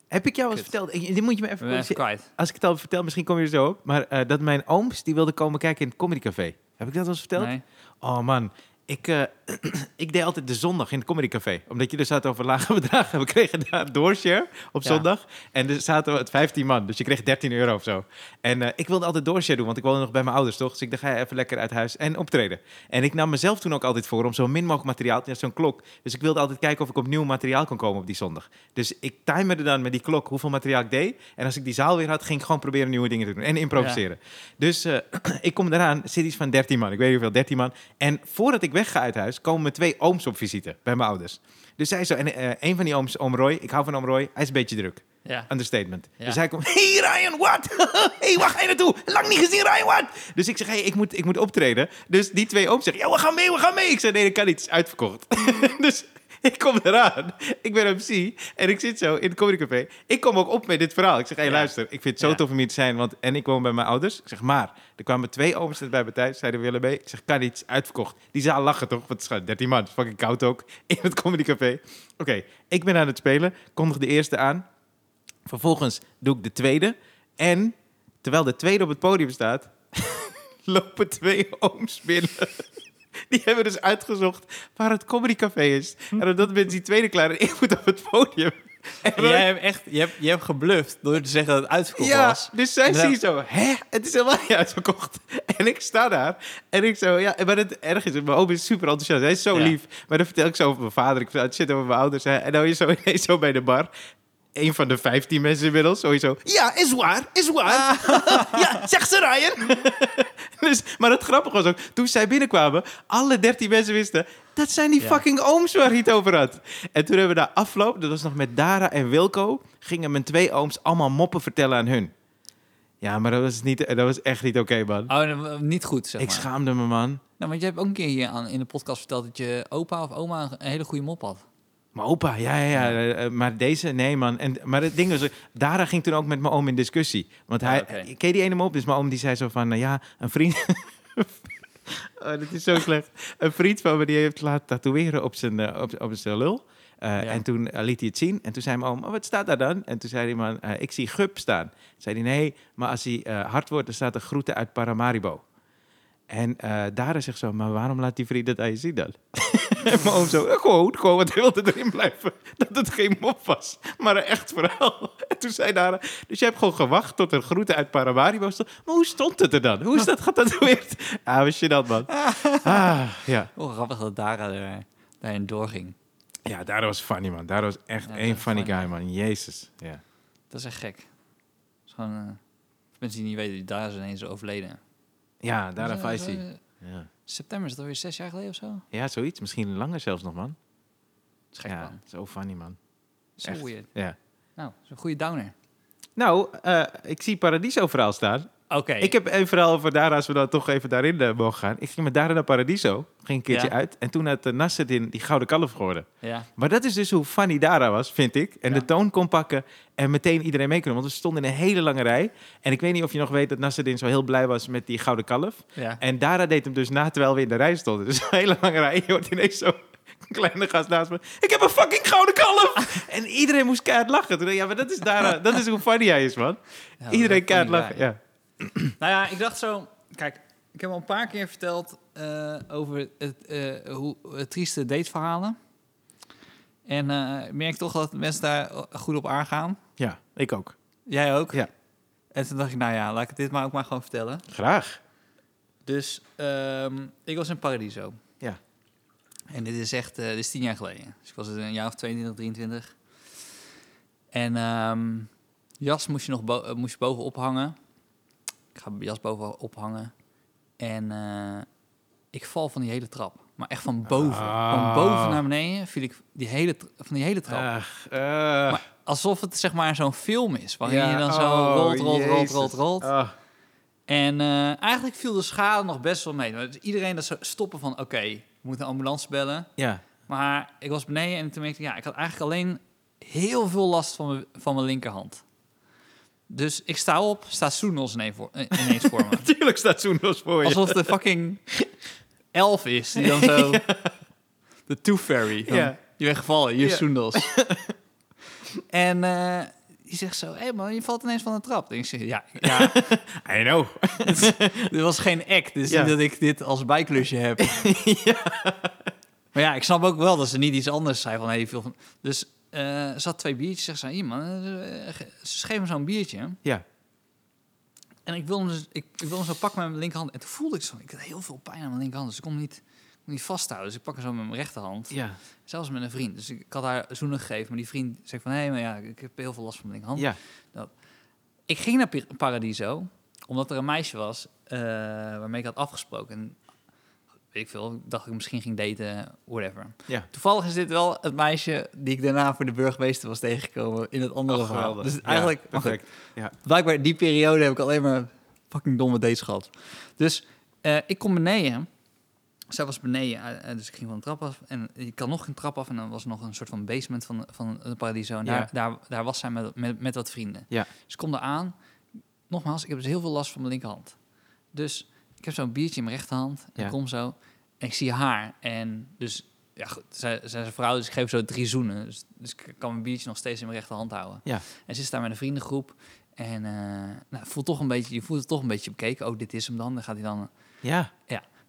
Speaker 1: Heb ik jou eens
Speaker 2: Kut.
Speaker 1: verteld? Ik- Dit moet je me even...
Speaker 2: kwijt.
Speaker 1: Als ik het al vertel, misschien kom je er zo op. Maar dat mijn ooms, die wilden komen kijken in het Comedy Café. Heb ik dat al eens verteld?
Speaker 2: Nee.
Speaker 1: Oh man, ik, eh, ik deed altijd de zondag in het Comedy Café. Omdat je dus had over lage bedragen. We kregen daar doorshare op
Speaker 2: Ja.
Speaker 1: zondag. En er zaten we het 15 man. Dus je kreeg 13 euro of zo. En eh, ik wilde altijd doorshare doen, want ik woonde nog bij mijn ouders, toch? Dus ik dacht, ga even lekker uit huis en optreden. En ik nam mezelf toen ook altijd voor om zo min mogelijk materiaal... Ja, zo'n klok. Dus ik wilde altijd kijken of ik op nieuw materiaal kon komen op die zondag. Dus ik timerde dan met die klok hoeveel materiaal ik deed. En als ik die zaal weer had, ging ik gewoon proberen nieuwe dingen te doen. En improviseren. Dus eh, ik kom eraan, zit iets van 13 man. Ik weet niet hoeveel, 13 man. En voordat ik wegga uit huis, komen mijn twee ooms op visite bij mijn ouders. Dus zij zo, en eh, een van die ooms, oom Roy, ik hou van oom Roy, hij is een beetje druk.
Speaker 2: Ja.
Speaker 1: Understatement.
Speaker 2: Ja.
Speaker 1: Dus hij komt, hey Ryan, wat? hey, waar ga je naartoe? Lang niet gezien, Ryan, wat? Dus ik zeg, hey, ik moet, ik moet optreden. Dus die twee ooms zeggen, ja, we gaan mee, we gaan mee. Ik zeg, nee, dat kan niet, het is uitverkocht. dus ik kom eraan. Ik ben MC en ik zit zo in het comedycafé. Ik kom ook op met dit verhaal. Ik zeg, hey,
Speaker 2: Ja.
Speaker 1: luister, ik vind het zo
Speaker 2: Ja.
Speaker 1: tof om hier te zijn. Want, en ik woon bij mijn ouders. Ik zeg, maar, er kwamen twee ooms bij me thuis. Zeiden, willen mee. Ik zeg, kan is uitverkocht. Die zaal lachen toch? Want het is gewoon 13 man, het is fucking koud ook. In het comedycafé. Oké, ik ben aan het spelen. Kondig de eerste aan. Vervolgens doe ik de tweede. En terwijl de tweede op het podium staat, lopen twee ooms binnen. Die hebben dus uitgezocht waar het comedycafé is. En op dat moment is die tweede klaar en ik moet op het podium. En
Speaker 2: En jij hebt echt, je hebt, je hebt gebluft door te zeggen dat het uitverkocht
Speaker 1: ja,
Speaker 2: was.
Speaker 1: dus zij zien zo, hè, het is helemaal niet uitverkocht. En ik sta daar en ik zo, ja, maar het erg is, mijn oom is super enthousiast, hij is zo
Speaker 2: Ja.
Speaker 1: lief. Maar dan vertel ik zo over mijn vader, ik vertel shit over mijn ouders. Hè, en dan je zo ineens zo bij de bar. Een van de 15 mensen inmiddels, sowieso. Ja, is waar, is waar. ja, zeg ze Ryan. dus, maar het grappige was ook, toen zij binnenkwamen, alle 13 mensen wisten, dat zijn die
Speaker 2: Ja.
Speaker 1: fucking ooms waar hij het over had. En toen hebben we daar afloop, dat was nog met Dara en Wilco, gingen mijn twee ooms allemaal moppen vertellen aan hun. Ja, maar dat was, niet, dat was echt niet oké, man.
Speaker 2: Oh, niet goed, zeg
Speaker 1: Ik
Speaker 2: maar.
Speaker 1: schaamde me, man.
Speaker 2: Nou, want je hebt ook een keer hier aan, in de podcast verteld dat je opa of oma een hele goede mop had.
Speaker 1: Mijn opa, ja, ja, ja. eh, eh, maar deze, nee, man. En, maar het ding was, Dara ging toen ook met mijn oom in discussie. Want hij,
Speaker 2: Ja,
Speaker 1: ken je die ene mop? Dus mijn oom die zei zo van, ja, een vriend... oh, dit is zo slecht. Een vriend van me, die heeft laten tatoeëren op zijn, eh, op, op zijn lul. Eh, En toen eh, liet hij het zien. En toen zei mijn oom, oh, wat staat daar dan? En toen zei die man, eh, ik zie Gup staan. Zei hij, nee, maar als hij eh, hard wordt, dan staat er groeten uit Paramaribo. En eh Dara zegt zo, maar waarom laat die vriend dat aan je zien dan? en mijn oom zo, "Ja, gewoon, gewoon, want hij wilde erin blijven. Dat het geen mop was, maar een echt verhaal. En toen zei Dara, dus je hebt gewoon gewacht tot er groeten uit Paramaribo stond. Maar hoe stond het er dan? Hoe is dat getatoeëerd? Ah, was je dat, man. Ah, ja.
Speaker 2: Oh, grappig dat Dara er, daarin doorging.
Speaker 1: ja, Dara was funny, man. Dara was echt
Speaker 2: Ja,
Speaker 1: één funny
Speaker 2: funny.
Speaker 1: guy, man. Jezus, ja.
Speaker 2: Dat is echt gek. Dat is gewoon, eh, mensen die niet weten, die Dara is ineens overleden.
Speaker 1: Ja, Dara
Speaker 2: Zo-
Speaker 1: Faisi. Ja.
Speaker 2: September is dat alweer zes jaar geleden of zo?
Speaker 1: ja, zoiets. Misschien langer zelfs nog, man.
Speaker 2: Dat is gek,
Speaker 1: ja,
Speaker 2: man.
Speaker 1: zo funny, man.
Speaker 2: Zo
Speaker 1: echt.
Speaker 2: weird.
Speaker 1: Ja.
Speaker 2: Nou, een goede downer.
Speaker 1: Nou, eh, ik zie Paradiso verhaal staan.
Speaker 2: Oké.
Speaker 1: Ik heb een verhaal over Dara, als we dan toch even daarin eh, mogen gaan. Ik ging met Dara naar Paradiso, ging een keertje
Speaker 2: Ja.
Speaker 1: uit. En toen had uh, Nasreddin die gouden kalf geworden.
Speaker 2: Ja.
Speaker 1: Maar dat is dus hoe funny Dara was, vind ik. En
Speaker 2: Ja.
Speaker 1: de toon kon pakken en meteen iedereen mee kon. Want we stonden in een hele lange rij. En ik weet niet of je nog weet dat Nasreddin zo heel blij was met die gouden kalf.
Speaker 2: Ja.
Speaker 1: En Dara deed hem dus na terwijl we in de rij stonden. Dus een hele lange rij. Je hoort ineens zo een kleine gast naast me. Ik heb een fucking gouden kalf! en iedereen moest keihard lachen. Toen dacht ik, ja, maar dat is Dara. Dat is hoe funny hij is, man.
Speaker 2: Ja,
Speaker 1: iedereen keihard lachen. Ja.
Speaker 2: Nou ja, ik dacht zo... Kijk, ik heb al een paar keer verteld eh, over het, eh, hoe, het trieste dateverhalen. En eh, ik merk toch dat mensen daar goed op aangaan.
Speaker 1: ja, ik ook.
Speaker 2: Jij ook?
Speaker 1: Ja.
Speaker 2: En toen dacht ik, nou ja, laat ik dit maar ook maar gewoon vertellen.
Speaker 1: Graag.
Speaker 2: Dus ehm, ik was in Paradiso.
Speaker 1: Ja.
Speaker 2: En dit is echt, eh, dit is tien jaar geleden. Dus ik was een jaar of 22, 23. En ehm, jas moest je nog bo- eh, moest je boven ophangen. Ik ga mijn jas boven ophangen. En eh, ik val van die hele trap. Maar echt van boven.
Speaker 1: Ah.
Speaker 2: Van boven naar beneden viel ik die hele, van die hele trap.
Speaker 1: Eh.
Speaker 2: Maar alsof het zeg maar zo'n film is. Waarin
Speaker 1: Ja,
Speaker 2: je dan zo
Speaker 1: oh,
Speaker 2: rolt, rolt, rolt, rolt, rolt.
Speaker 1: Ah.
Speaker 2: En eh, eigenlijk viel de schade nog best wel mee. Dus iedereen dat ze stoppen van, oké, we moeten een ambulance bellen.
Speaker 1: ja.
Speaker 2: Maar ik was beneden en toen merkte ik, ja, ik had eigenlijk alleen heel veel last van mijn, van mijn linkerhand. Dus ik sta op, staat Soenos ineens voor, eh, me.
Speaker 1: Natuurlijk staat Soenos voor je.
Speaker 2: Alsof de fucking elf is, die dan zo... De Tooth Fairy.
Speaker 1: Ja.
Speaker 2: Je bent gevallen, is
Speaker 1: Ja.
Speaker 2: En eh, die zegt zo, hé hey man, je valt ineens van de trap. En ik ja, ja
Speaker 1: I know.
Speaker 2: dit was geen act. Dus
Speaker 1: Ja.
Speaker 2: niet dat ik dit als bijklusje heb. Maar ja, ik snap ook wel dat ze niet iets anders zei van, hey, veel van... Dus eh, ze had twee biertjes, zegt ze, man, eh, ge- ze schreef me zo'n biertje.
Speaker 1: Ja.
Speaker 2: En ik wilde hem, dus, ik, ik wilde zo pakken met mijn linkerhand. En toen voelde ik zo, ik had heel veel pijn aan mijn linkerhand. Dus ik kon niet, ik kon niet vasthouden. Dus ik pak hem zo met mijn rechterhand.
Speaker 1: Ja.
Speaker 2: Zelfs met een vriend. Dus ik, ik had haar zoenen gegeven. Maar die vriend zegt van... Hé, maar ja, ik heb heel veel last van mijn linkerhand.
Speaker 1: Ja.
Speaker 2: Ik ging naar Paradiso. Omdat er een meisje was... eh, waarmee ik had afgesproken. En weet ik veel. Dacht ik misschien ging daten. Whatever.
Speaker 1: Ja.
Speaker 2: Toevallig is dit wel het meisje... die ik daarna voor de burgemeester was tegengekomen... in het andere
Speaker 1: Oh,
Speaker 2: verhaal. Dus
Speaker 1: Ja,
Speaker 2: eigenlijk... goed,
Speaker 1: perfect. Ja.
Speaker 2: blijkbaar die periode heb ik alleen maar fucking domme dates gehad. Dus eh, ik kom beneden. Zij was beneden, eh, dus ik ging van de trap af. En ik kan nog een trap af en dan was er nog een soort van basement van, van de Paradiso. En
Speaker 1: Ja.
Speaker 2: daar, daar, daar was zij met, met, met wat vrienden.
Speaker 1: Ja.
Speaker 2: Dus ik kom aan. Nogmaals, ik heb dus heel veel last van mijn linkerhand. Dus ik heb zo'n biertje in mijn rechterhand. En
Speaker 1: Ja.
Speaker 2: ik kom zo. En ik zie haar. En dus, ja goed, zij, zij is een vrouw, dus ik geef zo drie zoenen. Dus, dus ik kan mijn biertje nog steeds in mijn rechterhand houden.
Speaker 1: Ja.
Speaker 2: En ze is daar met een vriendengroep. En eh nou, voelt toch een beetje, je voelt het toch een beetje bekeken. Oh, dit is hem dan. Dan gaat hij dan.
Speaker 1: Ja.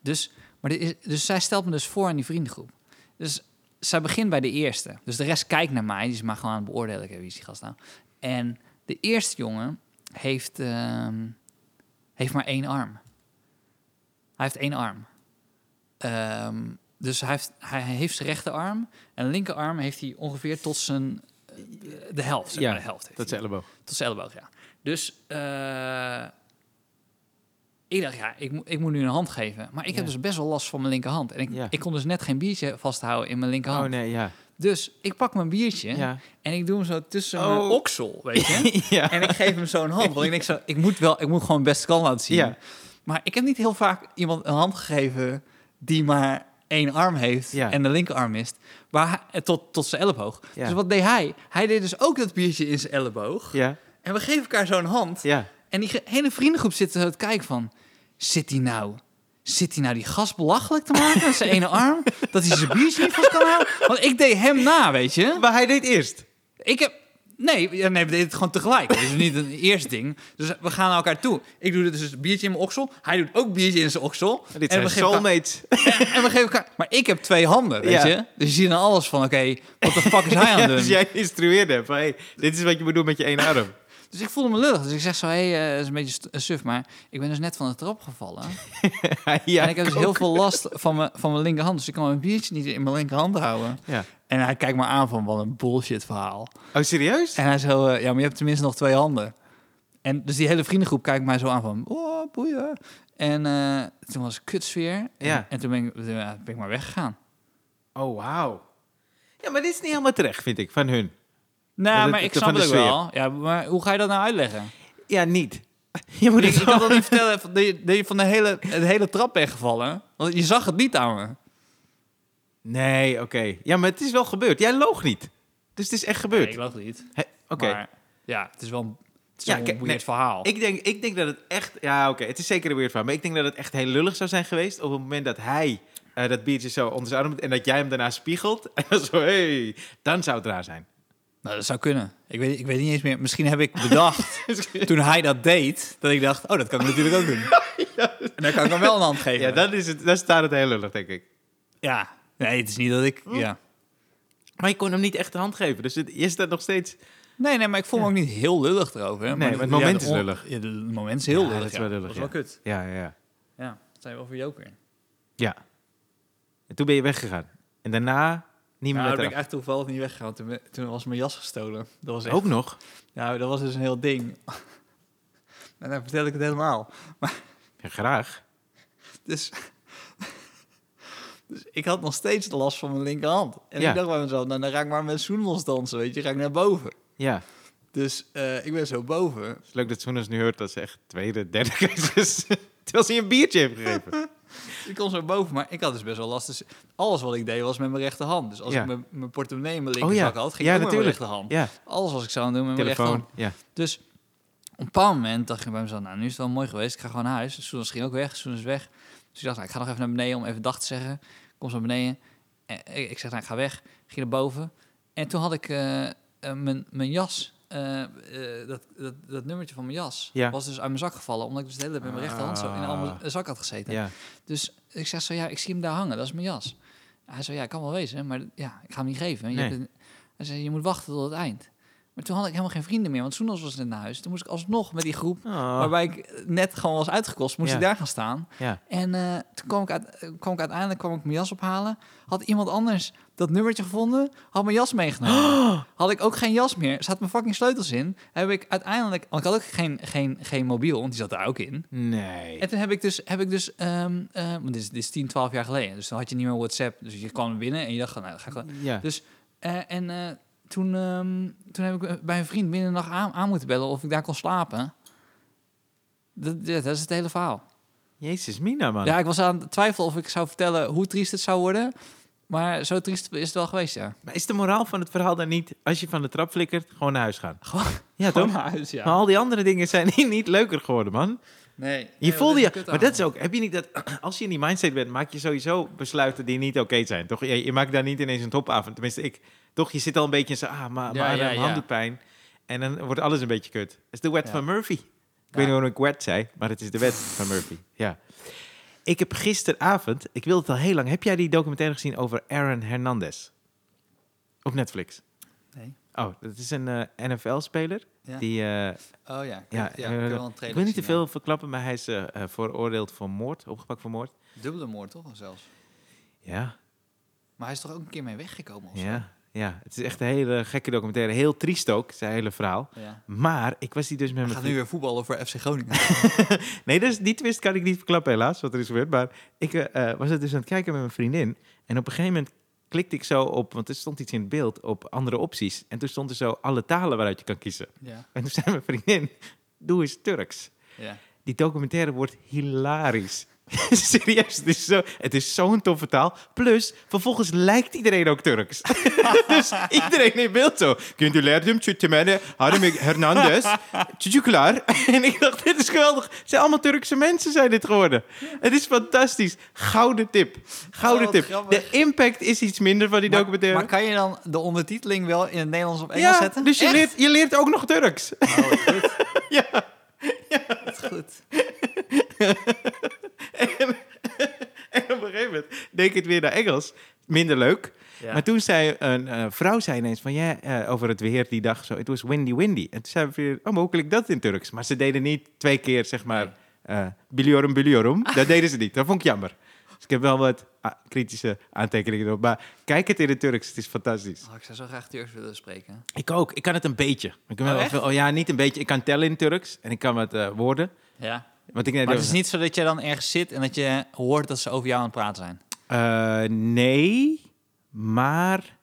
Speaker 2: Dus, maar dit is, dus zij stelt me dus voor aan die vriendengroep. Dus zij begint bij de eerste. Dus de rest kijkt naar mij. Die is maar gewoon aan het beoordelen. Oké, wie is die gast nou? En de eerste jongen heeft, ehm, heeft maar één arm. Hij heeft één arm. Ehm, dus hij heeft, hij heeft zijn rechterarm. En de linkerarm heeft hij ongeveer tot zijn... eh, De helft, zeg
Speaker 1: Ja,
Speaker 2: maar, de helft
Speaker 1: is
Speaker 2: hij.
Speaker 1: elleboog.
Speaker 2: Tot zijn elleboog, ja. Dus eh, ik dacht, ja, ik, moet- ik moet nu een hand geven. Maar ik heb
Speaker 1: Ja.
Speaker 2: dus best wel last van mijn linkerhand. En ik,
Speaker 1: Ja.
Speaker 2: ik kon dus net geen biertje vasthouden in mijn linkerhand.
Speaker 1: Oh nee, ja.
Speaker 2: Dus ik pak mijn biertje
Speaker 1: Ja.
Speaker 2: en ik doe hem zo tussen
Speaker 1: Oh.
Speaker 2: mijn oksel, weet je.
Speaker 1: ja.
Speaker 2: en ik geef hem zo een hand. Want ik denk zo, ik moet wel, ik moet gewoon best kan laten zien. Maar ik heb niet heel vaak iemand een hand gegeven die maar één arm heeft
Speaker 1: Ja.
Speaker 2: en de linkerarm mist. Hij- eh, tot, tot zijn elleboog.
Speaker 1: Ja.
Speaker 2: Dus wat deed hij? Hij deed dus ook dat biertje in zijn elleboog.
Speaker 1: Ja.
Speaker 2: En we geven elkaar zo'n hand.
Speaker 1: Ja.
Speaker 2: En die hele vriendengroep zit te kijken van... Zit hij nou... Zit hij nou die gast belachelijk te maken met zijn ene arm? Dat hij zijn biertje niet vast kan houden? Want ik deed hem na, weet je?
Speaker 1: Maar hij deed eerst.
Speaker 2: Ik heb... Nee, nee, we deden het gewoon tegelijk. Het is niet een eerste ding. Dus we gaan naar elkaar toe. Ik doe dus een biertje in mijn oksel. Hij doet ook biertje in zijn oksel.
Speaker 1: Dit
Speaker 2: en,
Speaker 1: zijn
Speaker 2: we elkaar,
Speaker 1: soulmates.
Speaker 2: en we geven elkaar... Maar ik heb twee handen, weet
Speaker 1: Ja.
Speaker 2: je? Dus je ziet dan alles van... Oké, wat de fuck is hij aan het doen?
Speaker 1: dus jij instrueerde hem van, hey, dit is wat je moet doen met je ene arm.
Speaker 2: Dus ik voelde me lullig. Dus ik zeg zo, hé, hey, eh, is een beetje suf, maar ik ben dus net van de trap gevallen.
Speaker 1: ja,
Speaker 2: en ik heb dus heel veel last van mijn, van mijn linkerhand. Dus ik kan mijn biertje niet in mijn linkerhand houden.
Speaker 1: Ja.
Speaker 2: En hij kijkt me aan van, wat een bullshit verhaal.
Speaker 1: Oh, serieus?
Speaker 2: En hij zo, eh, ja, maar je hebt tenminste nog twee handen. En dus die hele vriendengroep kijkt mij zo aan van, oh, boeien. En eh, toen was het kutsfeer. En,
Speaker 1: Ja.
Speaker 2: en toen ben ik, toen ben ik maar weggegaan.
Speaker 1: Oh, wauw. Ja, maar dit is niet helemaal terecht, vind ik, van hun.
Speaker 2: Nou,
Speaker 1: Dat-
Speaker 2: maar
Speaker 1: dat-
Speaker 2: ik snap het ook wel. Ja, maar hoe ga je dat nou uitleggen?
Speaker 1: Ja, niet. Je moet
Speaker 2: Ik,
Speaker 1: het
Speaker 2: ik kan toch niet vertellen dat je, dat je van de hele, de hele trap bent gevallen? Want je zag het niet aan me.
Speaker 1: Nee, oké. Ja, maar het is wel gebeurd. Jij loog niet. Dus het is echt gebeurd.
Speaker 2: Nee, ik het niet.
Speaker 1: Oké.
Speaker 2: Maar ja, het is wel een, het is
Speaker 1: Ja,
Speaker 2: een weird
Speaker 1: nee,
Speaker 2: verhaal.
Speaker 1: Ik denk, ik denk dat het echt... Ja, oké. Het is zeker een weird van. Maar ik denk dat het echt heel lullig zou zijn geweest... op het moment dat hij eh, dat biertje zo onder zijn arm... en dat jij hem daarna spiegelt. En dan zo, hey, dan zou het raar zijn.
Speaker 2: Nou, dat zou kunnen. Ik weet, ik weet niet eens meer. Misschien heb ik bedacht, toen hij dat deed, dat ik dacht, oh, dat kan ik natuurlijk ook doen. En dan kan ik hem wel een hand geven.
Speaker 1: Ja, dan, is het, dan staat het heel lullig, denk ik.
Speaker 2: Ja. Nee, het is niet dat ik... Ja.
Speaker 1: Maar je kon hem niet echt de hand geven. Dus het, je staat nog steeds...
Speaker 2: Nee, nee, maar ik voel me ook niet heel lullig erover. hè.
Speaker 1: Nee, maar het moment is lullig.
Speaker 2: Ja, het moment is heel
Speaker 1: Ja,
Speaker 2: lullig.
Speaker 1: dat is wel
Speaker 2: ja.
Speaker 1: lullig,
Speaker 2: Dat is wel kut.
Speaker 1: Ja, ja, ja.
Speaker 2: Ja, dat zijn we over joker.
Speaker 1: Ja. En toen ben je weggegaan. En daarna niet meer
Speaker 2: Nou, ben ik echt toevallig niet weggegaan. Toen, was mijn jas gestolen. Dat was echt...
Speaker 1: Ook nog?
Speaker 2: Ja, dat was dus een heel ding. en dan vertel ik het helemaal.
Speaker 1: Ja, graag.
Speaker 2: Dus, dus ik had nog steeds de last van mijn linkerhand. En
Speaker 1: Ja.
Speaker 2: ik dacht bij mezelf, nou, dan ga ik maar met zoenmos dansen, weet je. Ga ik naar boven.
Speaker 1: Ja.
Speaker 2: Dus eh, ik ben zo boven.
Speaker 1: Het is leuk dat Soenas nu hoort dat ze echt tweede, derde keer is. Terwijl ze je een biertje heeft gegeven.
Speaker 2: Ik kon zo boven, maar ik had dus best wel last. Dus alles wat ik deed was met mijn rechterhand. Dus als
Speaker 1: Ja.
Speaker 2: ik mijn, portemonnee in mijn
Speaker 1: Oh ja.
Speaker 2: linkerzak had, ging
Speaker 1: Ja,
Speaker 2: ik met mijn rechterhand.
Speaker 1: Ja,
Speaker 2: Alles was ik zo aan het doen met mijn
Speaker 1: telefoon.
Speaker 2: rechterhand.
Speaker 1: Ja.
Speaker 2: Dus een bepaald moment dacht ik bij mezelf, nou, nu is het wel mooi geweest. Ik ga gewoon naar huis. Dus Soenas ging ook weg. Soenas weg. Dus ik dacht, nou, ik ga nog even naar beneden om even dag te zeggen. Kom zo naar beneden. En ik, ik zeg, nou, ik ga weg. Ging naar boven. En toen had ik eh, eh, mijn, mijn jas, eh, eh, dat, dat, dat nummertje van mijn jas,
Speaker 1: Ja.
Speaker 2: was dus uit mijn zak gevallen. Omdat ik dus de hele tijd met mijn rechterhand zo in al mijn
Speaker 1: Ah.
Speaker 2: zak had gezeten.
Speaker 1: Ja.
Speaker 2: Dus ik zeg zo, ja, ik zie hem daar hangen. Dat is mijn jas. Hij zei, ja, kan wel wezen, maar ja, ik ga hem niet geven. Je,
Speaker 1: Nee.
Speaker 2: hebt hij zei, je moet wachten tot het eind. Maar toen had ik helemaal geen vrienden meer, want Soenos was net naar huis. Toen moest ik alsnog met die groep,
Speaker 1: Oh,
Speaker 2: waarbij ik net gewoon was uitgekost, moest
Speaker 1: Ja.
Speaker 2: ik daar gaan staan.
Speaker 1: ja.
Speaker 2: En eh, toen kwam ik, uit, kwam ik uiteindelijk kwam ik mijn jas ophalen. Had iemand anders dat nummertje gevonden, had mijn jas meegenomen. Had ik ook geen jas meer, er zaten mijn fucking sleutels in. Heb ik uiteindelijk, want ik had ook geen, geen, geen mobiel, want die zat daar ook in.
Speaker 1: Nee.
Speaker 2: En toen heb ik dus, heb ik dus eh, want dit is, dit is 10, 12 jaar geleden. Dus dan had je niet meer WhatsApp. Dus je kwam binnen en je dacht, van, nou, dan ga ik gewoon.
Speaker 1: Ja.
Speaker 2: Dus, eh, en eh, toen, ehm, toen heb ik bij een vriend binnen de nacht aan, aan moeten bellen of ik daar kon slapen. Dat, dat is het hele verhaal.
Speaker 1: Jezus, Mina, man.
Speaker 2: Ja, ik was aan het twijfelen of ik zou vertellen hoe triest het zou worden. Maar zo triest is het wel geweest, ja.
Speaker 1: Maar is de moraal van het verhaal dan niet, als je van de trap flikkert, gewoon naar huis gaan?
Speaker 2: Gewoon,
Speaker 1: Ja, toch?
Speaker 2: naar huis, ja.
Speaker 1: Maar al die andere dingen zijn niet, leuker geworden, man.
Speaker 2: Nee.
Speaker 1: Je voelde je, maar dat is ook, heb je niet dat, als je in die mindset bent, maak je sowieso besluiten die niet oké zijn, toch? Je, je maakt daar niet ineens een topavond, tenminste ik, toch? Je zit al een beetje in zo, ah, maar
Speaker 2: Ja, ja, ja.
Speaker 1: pijn. En dan wordt alles een beetje kut. Het is de wet van Murphy. Ik weet niet waarom ik wet zei, maar het is de wet van Murphy, ja. Ik heb gisteravond, ik wilde het al heel lang, heb jij die documentaire gezien over Aaron Hernandez? Op Netflix.
Speaker 2: Nee.
Speaker 1: Oh, dat is een eh, NFL-speler.
Speaker 2: Ja.
Speaker 1: Die, eh,
Speaker 2: Oh ja.
Speaker 1: ja,
Speaker 2: ja,
Speaker 1: eh,
Speaker 2: ik, heb wel een
Speaker 1: ik
Speaker 2: trailer
Speaker 1: wil niet te veel verklappen, maar hij is veroordeeld voor moord, opgepakt voor moord.
Speaker 2: ja. Dubbele moord, toch? Zelfs.
Speaker 1: Ja,
Speaker 2: Maar hij is toch ook een keer mee weggekomen of zo?
Speaker 1: Ja. Het is echt een hele gekke documentaire. Heel triest ook, zijn hele verhaal.
Speaker 2: Ja.
Speaker 1: Maar ik was die dus met
Speaker 2: We
Speaker 1: mijn
Speaker 2: gaan nu weer voetballen voor FC Groningen.
Speaker 1: Nee, dus die twist kan ik niet verklappen helaas, wat er is gebeurd. Maar ik eh, eh, was het dus aan het kijken met mijn vriendin. En op een gegeven moment klikte ik zo op, want er stond iets in het beeld, op andere opties. En toen stond er zo alle talen waaruit je kan kiezen.
Speaker 2: ja.
Speaker 1: En toen zei mijn vriendin, doe eens Turks.
Speaker 2: ja.
Speaker 1: Die documentaire wordt hilarisch. Serieus, het is zo- het is zo'n toffe taal. Plus, vervolgens lijkt iedereen ook Turks. dus iedereen in beeld zo. Kunt u leren hem, Harem Hernandez, klaar. en ik dacht, dit is geweldig. Het zijn allemaal Turkse mensen zijn dit geworden. Het is fantastisch. Gouden tip. Gouden
Speaker 2: Oh,
Speaker 1: tip.
Speaker 2: grappig.
Speaker 1: De impact is iets minder van die
Speaker 2: Maar,
Speaker 1: documentaire.
Speaker 2: maar kan je dan de ondertiteling wel in het Nederlands of Engels
Speaker 1: ja,
Speaker 2: zetten?
Speaker 1: dus je
Speaker 2: Echt?
Speaker 1: leert, je leert ook nog Turks.
Speaker 2: Oh, goed.
Speaker 1: ja.
Speaker 2: Wat goed.
Speaker 1: En, en op een gegeven moment deed ik het weer naar Engels. Minder leuk.
Speaker 2: Ja.
Speaker 1: Maar toen zei een eh, vrouw zei ineens van ja, eh, over het weer die dag zo. Het was windy windy. En toen zei we weer, oh, mogelijk dat in Turks. Maar ze deden niet twee keer zeg maar eh biliorum biliorum. Dat deden ze niet. Dat vond ik jammer. Dus ik heb wel wat ah, kritische aantekeningen erop. Maar kijk het in het Turks, het is fantastisch.
Speaker 2: Oh, ik zou zo graag Turks willen spreken.
Speaker 1: Ik ook. Ik kan het een beetje. Ik kan wel
Speaker 2: Oh, echt?
Speaker 1: veel, oh ja, niet een beetje. Ik kan tellen in Turks en ik kan wat eh, woorden.
Speaker 2: Ja.
Speaker 1: Want ik
Speaker 2: Maar het is niet zo dat je dan ergens zit en dat je hoort dat ze over jou aan het praten zijn.
Speaker 1: Eh, nee, maar...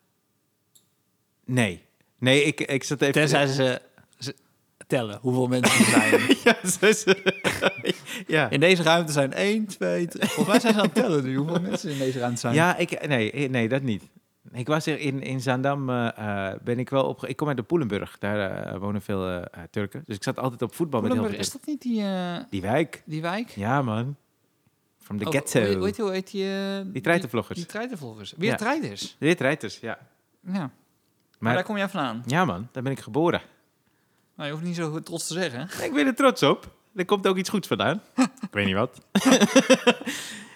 Speaker 1: Nee. Nee, ik, ik zat even...
Speaker 2: Tenzij ze, ze tellen hoeveel mensen er zijn.
Speaker 1: ja, zo- ja.
Speaker 2: In deze ruimte zijn 1, 2, 3. Volgens mij zijn ze aan het tellen nu hoeveel mensen in deze ruimte zijn.
Speaker 1: ja, ik... Nee, nee, dat niet. Ik was er in, in Zaandam, eh, eh, ben ik wel op... Ik kom uit de Poelenburg, daar eh, wonen veel Turken. Dus ik zat altijd op voetbal met heel veel
Speaker 2: is dat niet die,
Speaker 1: Die wijk.
Speaker 2: die wijk?
Speaker 1: Ja, man. From the
Speaker 2: Oh,
Speaker 1: ghetto.
Speaker 2: Hoe, heet, hoe heet die?
Speaker 1: die treitenvloggers.
Speaker 2: Die treitenvloggers. Weer
Speaker 1: Ja.
Speaker 2: treiters.
Speaker 1: Dit rijters, ja.
Speaker 2: Ja. Maar,
Speaker 1: Maar,
Speaker 2: daar kom jij vandaan.
Speaker 1: ja, man, daar ben ik geboren.
Speaker 2: Nou, je hoeft niet zo trots te zeggen.
Speaker 1: Ik ben er trots op. Er komt ook iets goeds vandaan. ik weet niet wat.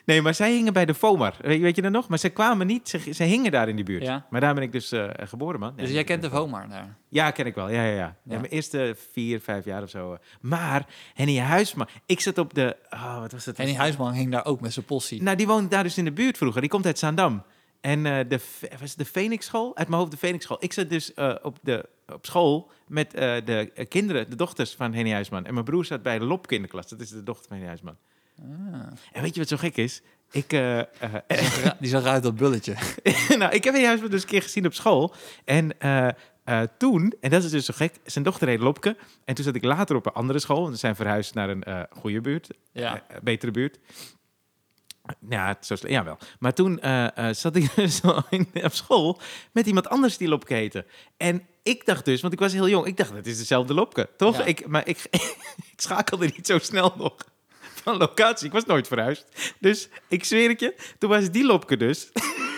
Speaker 1: nee, maar zij hingen bij de FOMAR. Weet, je dat nog? Maar ze kwamen niet. Ze, ze hingen daar in die buurt.
Speaker 2: Ja.
Speaker 1: Maar daar ben ik dus eh, geboren, man.
Speaker 2: Dus jij kent de Vomar daar.
Speaker 1: Ja, ken ik wel. Ja, ja, ja. mijn eerste vier, vijf jaar of zo. eh. Maar Henny Huisman. Ik zat op de... Oh, wat was het?
Speaker 2: En die huisman ging daar ook met zijn possie.
Speaker 1: Nou, die woont daar dus in de buurt vroeger. Die komt uit Zaandam. En eh, de, was de Phoenix School? Uit mijn hoofd de Phoenix School. Ik zat dus op, de, op school met de kinderen, de dochters van Henny Huisman. En mijn broer zat bij de Lop kinderklas. Dat is de dochter van Henny Huisman.
Speaker 2: Ah.
Speaker 1: En weet je wat zo gek is? Ik, eh, eh,
Speaker 2: Die zag er- Die zag eruit dat bulletje.
Speaker 1: nou, ik heb Henny Huisman dus een keer gezien op school. En eh, toen, en dat is dus zo gek, zijn dochter heet Lopke. En toen zat ik later op een andere school. En we zijn verhuisd naar een goede buurt.
Speaker 2: Ja.
Speaker 1: betere buurt. Ja, zo, ja wel. Maar toen zat ik dus al in, op school met iemand anders die Lopke heette. En ik dacht dus, want ik was heel jong, ik dacht, het is dezelfde Lopke, toch?
Speaker 2: Ja.
Speaker 1: Ik, maar ik, ik schakelde niet zo snel nog van locatie. Ik was nooit verhuisd. Dus ik zweer het je, toen was die Lopke dus...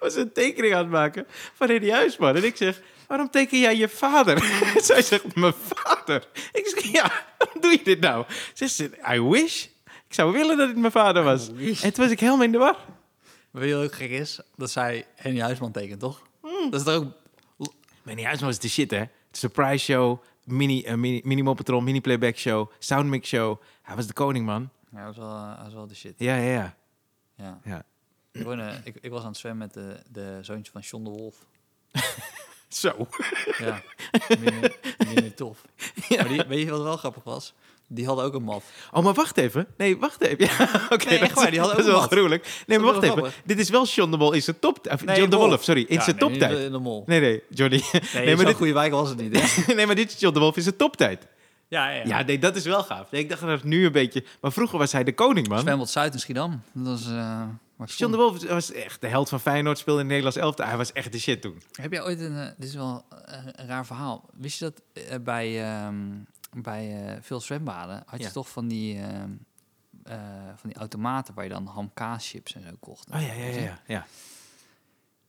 Speaker 1: was een tekening aan het maken van Eddie Huisman. En ik zeg, waarom teken jij je vader? Zij zegt, mijn vader? Ik zeg, ja, waarom doe je dit nou? Ze zegt, I wish. Ik zou willen dat het mijn vader was. En toen was ik helemaal in de war.
Speaker 2: Weet je ook gek is? Dat zij Henny Huisman tekent, toch?
Speaker 1: Hmm.
Speaker 2: Dat is toch ook...
Speaker 1: Manny Huisman was de shit, hè? Surprise show, mini, uh, mini, mini mini playback show, soundmix show. Hij was de koning, man.
Speaker 2: Ja, hij was wel, eh, hij was wel de shit.
Speaker 1: Ja, ja, ja.
Speaker 2: Ja.
Speaker 1: ja.
Speaker 2: Ik, woonde- ik, ik was aan het zwemmen met de, de zoontje van John de Wolf.
Speaker 1: Zo.
Speaker 2: Ja, minder, minder tof. Maar die, weet je wat wel grappig was? Die hadden ook een mat.
Speaker 1: Oh, maar wacht even. Nee, wacht even. Ja, oké.
Speaker 2: Nee, echt waar, die hadden
Speaker 1: dat is
Speaker 2: ook
Speaker 1: wel gruwelijk. Nee, maar wacht even.
Speaker 2: grappig.
Speaker 1: Dit is wel John de Mol in zijn top...
Speaker 2: Nee,
Speaker 1: John de
Speaker 2: Wolf.
Speaker 1: Wolf, sorry. In
Speaker 2: Ja,
Speaker 1: zijn
Speaker 2: nee,
Speaker 1: toptijd.
Speaker 2: De, de mol.
Speaker 1: Nee, nee, Johnny.
Speaker 2: Nee,
Speaker 1: maar dit,
Speaker 2: goede wijk was het niet,
Speaker 1: nee, maar dit is John de Wolf in zijn toptijd.
Speaker 2: Ja, ja.
Speaker 1: Ja, nee, dat is wel gaaf. Nee, ik dacht dat het nu een beetje... Maar vroeger was hij de koning, man.
Speaker 2: Zwembad Zuid in Schiedam. Dat was... eh ik
Speaker 1: John de. Wolf was echt de held van Feyenoord, speelde in het Nederlands elftal. Hij was echt de shit toen.
Speaker 2: Heb jij ooit een... eh, dit is wel eh, een raar verhaal. Wist je dat bij, ehm, bij eh, veel zwembaden had je
Speaker 1: Ja.
Speaker 2: toch van die... ehm, eh, van die automaten waar je dan hamkaaschips en zo kocht.
Speaker 1: Oh ja, ja, ja. ja. ja.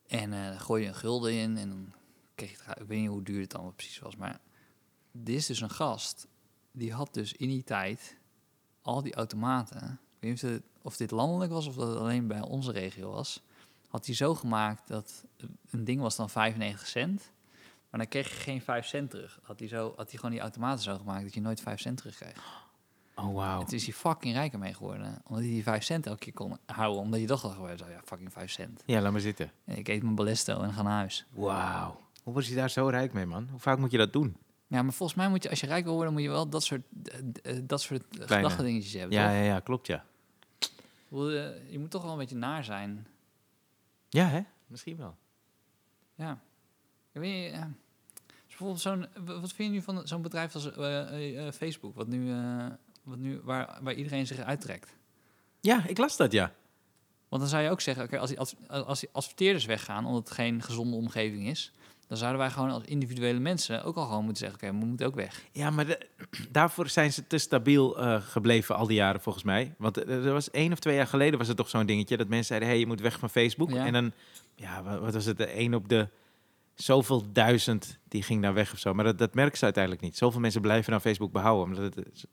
Speaker 2: En eh, dan gooi je een gulden in en dan kreeg je het. Ik weet niet hoe duur het dan precies was, maar dit is dus een gast die had dus in die tijd al die automaten. Ik weet niet of, het- dit landelijk was of dat het alleen bij onze regio was. Had hij zo gemaakt dat een ding was dan 95 cent. Maar dan kreeg je geen 5 cent terug. Had hij, zo, had hij gewoon die automaten zo gemaakt dat je nooit 5 cent terug kreeg.
Speaker 1: Oh.
Speaker 2: En toen is hij fucking rijker mee geworden. Omdat hij die 5 cent elke keer kon houden. Omdat je dacht al gewoon, zo, ja, fucking 5 cent.
Speaker 1: Ja, laat maar zitten.
Speaker 2: En ik eet mijn ballesto en ga naar huis.
Speaker 1: Wauw. Hoe was je daar zo rijk mee, man? Hoe vaak moet je dat doen?
Speaker 2: Ja, maar volgens mij moet je, als je rijk wil worden, moet je wel dat soort, eh, eh, dat soort gedachtedingetjes hebben.
Speaker 1: Ja,
Speaker 2: toch?
Speaker 1: ja, ja, klopt, ja.
Speaker 2: Eh, Je moet toch wel een beetje naar zijn.
Speaker 1: Ja, hè? Misschien wel.
Speaker 2: Ja. Ik weet ja. Dus bijvoorbeeld zo'n, wat vind je nu van zo'n bedrijf als Facebook, wat nu, wat nu waar, waar iedereen zich uittrekt?
Speaker 1: Ja, ik las dat, ja.
Speaker 2: Want dan zou je ook zeggen, oké, als, die ad- als die adverteerders weggaan, omdat het geen gezonde omgeving is, dan zouden wij gewoon als individuele mensen ook al gewoon moeten zeggen, oké, we moeten ook weg.
Speaker 1: Ja, maar de- daarvoor zijn ze te stabiel eh, gebleven al die jaren, volgens mij. Want eh, er was één of twee jaar geleden was er toch zo'n dingetje... dat mensen zeiden, hey, je moet weg van Facebook.
Speaker 2: Ja.
Speaker 1: En dan, ja, wa- wat was het, de één op de zoveel duizend... die ging daar weg of zo. Maar dat, dat merken ze uiteindelijk niet. Zoveel mensen blijven dan Facebook behouden. Omdat het,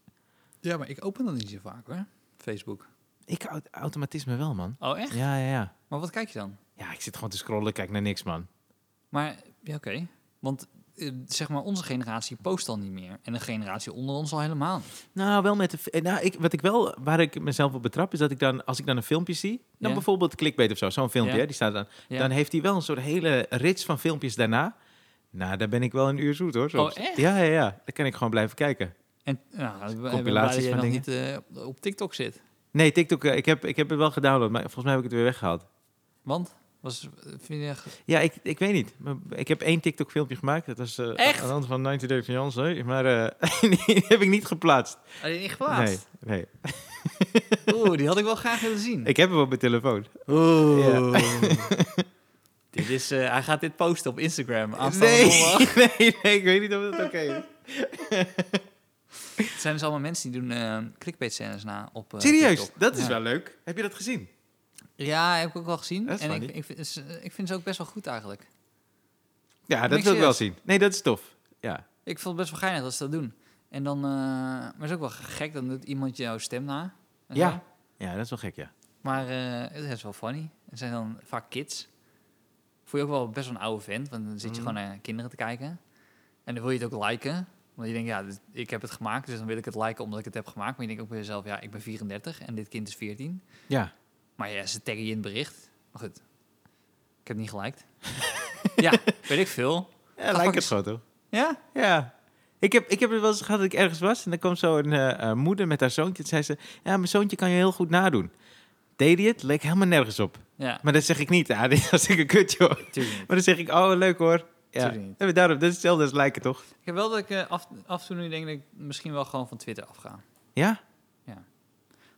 Speaker 2: Ja, maar ik open dat niet zo vaak hoor, Facebook.
Speaker 1: ik au- automatisme wel, man.
Speaker 2: Oh, echt?
Speaker 1: Ja, ja, ja.
Speaker 2: Maar wat kijk je dan?
Speaker 1: Ja, ik zit gewoon te scrollen, kijk naar niks, man.
Speaker 2: Maar, ja, oké. Want, eh, zeg maar, onze generatie post al niet meer. En de generatie onder ons al helemaal niet.
Speaker 1: Nou, wel met de. f- Nou, ik, wat ik wel, waar ik mezelf op betrap, is dat ik dan, als ik dan een filmpje zie, dan bijvoorbeeld clickbait of zo, zo'n filmpje, hè, die staat dan, dan heeft hij wel een soort hele rits van filmpjes daarna. Nou, daar ben ik wel een uur zoet hoor. soms.
Speaker 2: Oh, echt?
Speaker 1: Ja, ja, ja. Dan kan ik gewoon blijven kijken.
Speaker 2: En nou,
Speaker 1: Compilaties van
Speaker 2: nog niet eh, op TikTok zit.
Speaker 1: Nee, TikTok, eh, ik heb, ik heb het wel gedownload, maar volgens mij heb ik het weer weggehaald.
Speaker 2: Want, was, vind je...
Speaker 1: Ja, ik, ik weet niet. Ik heb één TikTok-filmpje gemaakt. Dat was eh
Speaker 2: Echt?
Speaker 1: aan de hand van 90 Days van Jansen. Maar eh, die heb ik niet geplaatst.
Speaker 2: Had je niet
Speaker 1: Nee, nee.
Speaker 2: Oeh, die had ik wel graag willen zien.
Speaker 1: Ik heb hem op mijn telefoon.
Speaker 2: Oeh. dit is, eh, hij gaat dit posten op Instagram.
Speaker 1: Nee, nee, nee, ik weet niet of dat oké is.
Speaker 2: Het zijn dus allemaal mensen die doen eh clickbait scènes na op eh,
Speaker 1: Serieus,
Speaker 2: TikTok.
Speaker 1: dat is
Speaker 2: Ja.
Speaker 1: wel leuk. Heb je dat gezien?
Speaker 2: Ja, heb ik ook wel gezien. En ik, ik, vind, ze- ik vind ze ook best wel goed eigenlijk.
Speaker 1: Ja, dat wil ik wel zien. Nee, dat is tof. Ja.
Speaker 2: Ik vond het best wel geinig dat ze dat doen. En dan, eh, maar het is ook wel gek, dan doet iemand jouw stem na.
Speaker 1: Ja.
Speaker 2: zo.
Speaker 1: ja, dat is wel gek, ja.
Speaker 2: Maar eh, het is wel funny. Het zijn dan vaak kids. Voel je ook wel best wel een oude vent, want dan zit je
Speaker 1: Mhm.
Speaker 2: gewoon naar kinderen te kijken. En dan wil je het ook liken. Want je denkt, ja, dit- ik heb het gemaakt, dus dan wil ik het liken omdat ik het heb gemaakt. Maar je denkt ook bij jezelf, ja, ik ben 34 en dit kind is 14.
Speaker 1: Ja.
Speaker 2: Maar ja, ze taggen je in het bericht. Maar goed, ik heb niet geliked. ja, weet ik veel.
Speaker 1: Ja, lijkt het gewoon, toch?
Speaker 2: Ja?
Speaker 1: Ja. Ik heb, ik heb het wel eens gehad dat ik ergens was en dan kwam zo een eh, eh, moeder met haar zoontje. En zei ze, ja, mijn zoontje kan je heel goed nadoen. Deed hij het? Leek helemaal nergens op.
Speaker 2: Ja,
Speaker 1: Maar dan zeg ik niet, ja, dit was ik een kut, joh.
Speaker 2: natuurlijk niet.
Speaker 1: Maar dan zeg ik, oh, leuk hoor. Ja. En daarom, dat is hetzelfde als lijken, toch?
Speaker 2: Ik heb wel dat ik eh, af, af en toe nu denk dat ik misschien wel gewoon van Twitter afga.
Speaker 1: Ja?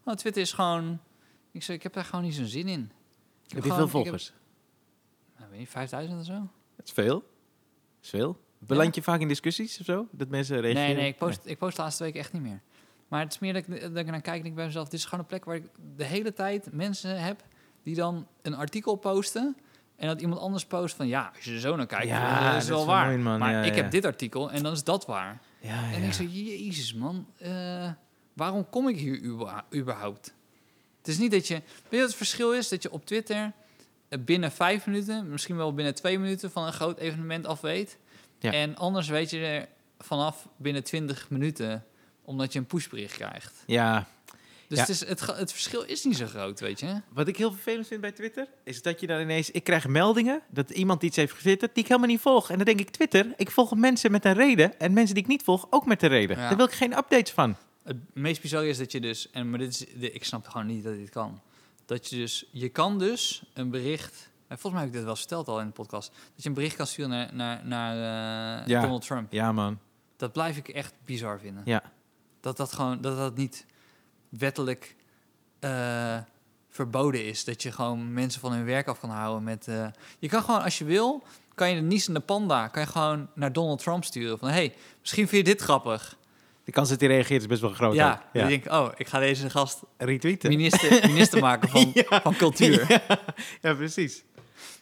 Speaker 2: Want Twitter is gewoon... Ik zei, ik heb daar gewoon niet zo'n zin in. Ik
Speaker 1: Heb je
Speaker 2: gewoon-
Speaker 1: veel
Speaker 2: ik heb-
Speaker 1: volgers?
Speaker 2: nou, weet je, 5000 of zo?
Speaker 1: Dat is veel. Dat is veel. Beland je vaak in discussies of zo? Dat mensen reageren?
Speaker 2: Nee, nee, ik post, ik post de laatste week echt niet meer. Maar het is meer dat ik, dat ik naar kijk en ik bij mezelf... dit is gewoon een plek waar ik de hele tijd mensen heb... die dan een artikel posten... en dat iemand anders post van... ja, als je er zo naar kijkt,
Speaker 1: Ja,
Speaker 2: dat is wel
Speaker 1: is
Speaker 2: waar. Maar
Speaker 1: Ja,
Speaker 2: ik
Speaker 1: ja.
Speaker 2: heb dit artikel en dan is dat waar.
Speaker 1: Ja,
Speaker 2: En
Speaker 1: ja.
Speaker 2: ik zeg, jezus man, eh, waarom kom ik hier überhaupt? Het is niet dat je... Weet je wat het verschil is? Dat je op Twitter eh, binnen vijf minuten... misschien wel binnen twee minuten van een groot evenement af weet.
Speaker 1: Ja.
Speaker 2: En anders weet je er vanaf binnen 20 minuten... omdat je een pushbericht krijgt.
Speaker 1: ja,
Speaker 2: Dus
Speaker 1: Ja.
Speaker 2: het, is, het, verschil is niet zo groot, weet je?
Speaker 1: Wat ik heel vervelend vind bij Twitter, is dat je dan ineens... Ik krijg meldingen dat iemand iets heeft getwitterd die ik helemaal niet volg. En dan denk ik, Twitter, ik volg mensen met een reden. En mensen die ik niet volg, ook met een reden.
Speaker 2: Ja.
Speaker 1: Daar wil ik geen updates van.
Speaker 2: Het meest bizarre is dat je dus... En, maar dit is, de, ik snap gewoon niet dat dit kan. Dat je dus... Je kan dus een bericht... en Volgens mij heb ik dit wel verteld al in de podcast. Dat je een bericht kan sturen naar, naar, naar eh,
Speaker 1: Ja.
Speaker 2: Donald Trump.
Speaker 1: Ja, man.
Speaker 2: Dat blijf ik echt bizar vinden.
Speaker 1: Ja.
Speaker 2: Dat dat gewoon... Dat dat niet wettelijk eh, verboden is. Dat je gewoon mensen van hun werk af kan houden met... eh, je kan gewoon, als je wil... Kan je de niezende panda... Kan je gewoon naar Donald Trump sturen. Van, hey, misschien vind je dit grappig.
Speaker 1: De kans dat hij reageert is best wel groot.
Speaker 2: ja,
Speaker 1: ook.
Speaker 2: dan denk ik... Oh, ik ga deze gast
Speaker 1: Retweeten.
Speaker 2: minister, minister maken van,
Speaker 1: Ja.
Speaker 2: van cultuur.
Speaker 1: Ja, ja, precies.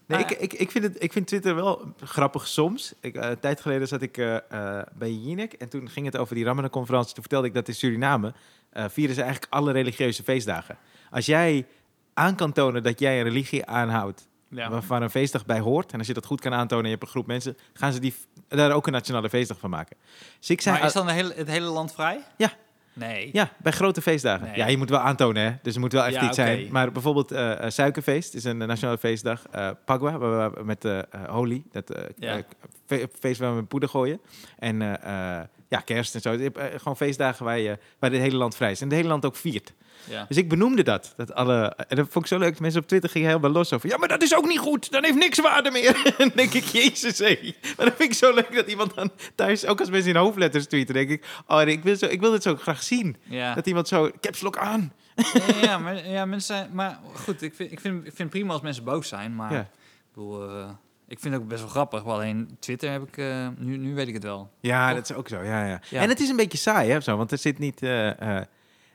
Speaker 1: Nee, ik, ik, ik, vind het, ik vind Twitter wel grappig soms. Ik, eh, een tijd geleden zat ik eh, eh, bij Jinek en toen ging het over die Ramadan-conferentie. Toen vertelde ik dat in Suriname eh, vieren ze eigenlijk alle religieuze feestdagen. Als jij aan kan tonen dat jij een religie aanhoudt
Speaker 2: Ja.
Speaker 1: waarvan een feestdag bij hoort, en als je dat goed kan aantonen en je hebt een groep mensen, gaan ze die, daar ook een nationale feestdag van maken. Dus ik zei,
Speaker 2: Maar is dan hele, het hele land vrij?
Speaker 1: Ja.
Speaker 2: Nee.
Speaker 1: Ja, bij grote feestdagen.
Speaker 2: Nee.
Speaker 1: Ja, je moet wel aantonen, hè. Dus er moet wel echt
Speaker 2: Ja,
Speaker 1: iets zijn. Maar bijvoorbeeld eh, Suikerfeest is een nationale feestdag. Eh Pagwa, waar we met eh, Holi, dat
Speaker 2: Ja.
Speaker 1: feest waar we met poeder gooien. En ja, kerst en zo. Je hebt, eh, gewoon feestdagen waar, je, waar het hele land vrij is. En het hele land ook viert.
Speaker 2: Ja.
Speaker 1: Dus ik benoemde dat. dat alle, en dat vond ik zo leuk. Mensen op Twitter gingen helemaal los over. Ja, maar dat is ook niet goed. Dan heeft niks waarde meer. en dan denk ik, jezus hé. Maar dat vind ik zo leuk dat iemand dan thuis, ook als mensen in hoofdletters tweeten, denk ik, oh, ik wil, zo, ik wil dit zo graag zien.
Speaker 2: Ja.
Speaker 1: Dat iemand zo, caps lock aan.
Speaker 2: ja, ja, maar, ja, mensen zijn... Maar goed, ik vind, ik, vind, ik vind prima als mensen boos zijn, maar... Ik, bedoel, eh, ik vind het ook best wel grappig. Alleen Twitter heb ik... eh, nu, nu weet ik het wel.
Speaker 1: Ja,
Speaker 2: Toch?
Speaker 1: dat is ook zo. Ja, ja.
Speaker 2: Ja.
Speaker 1: En het is een beetje saai, hè, zo, want er zit niet... eh, eh,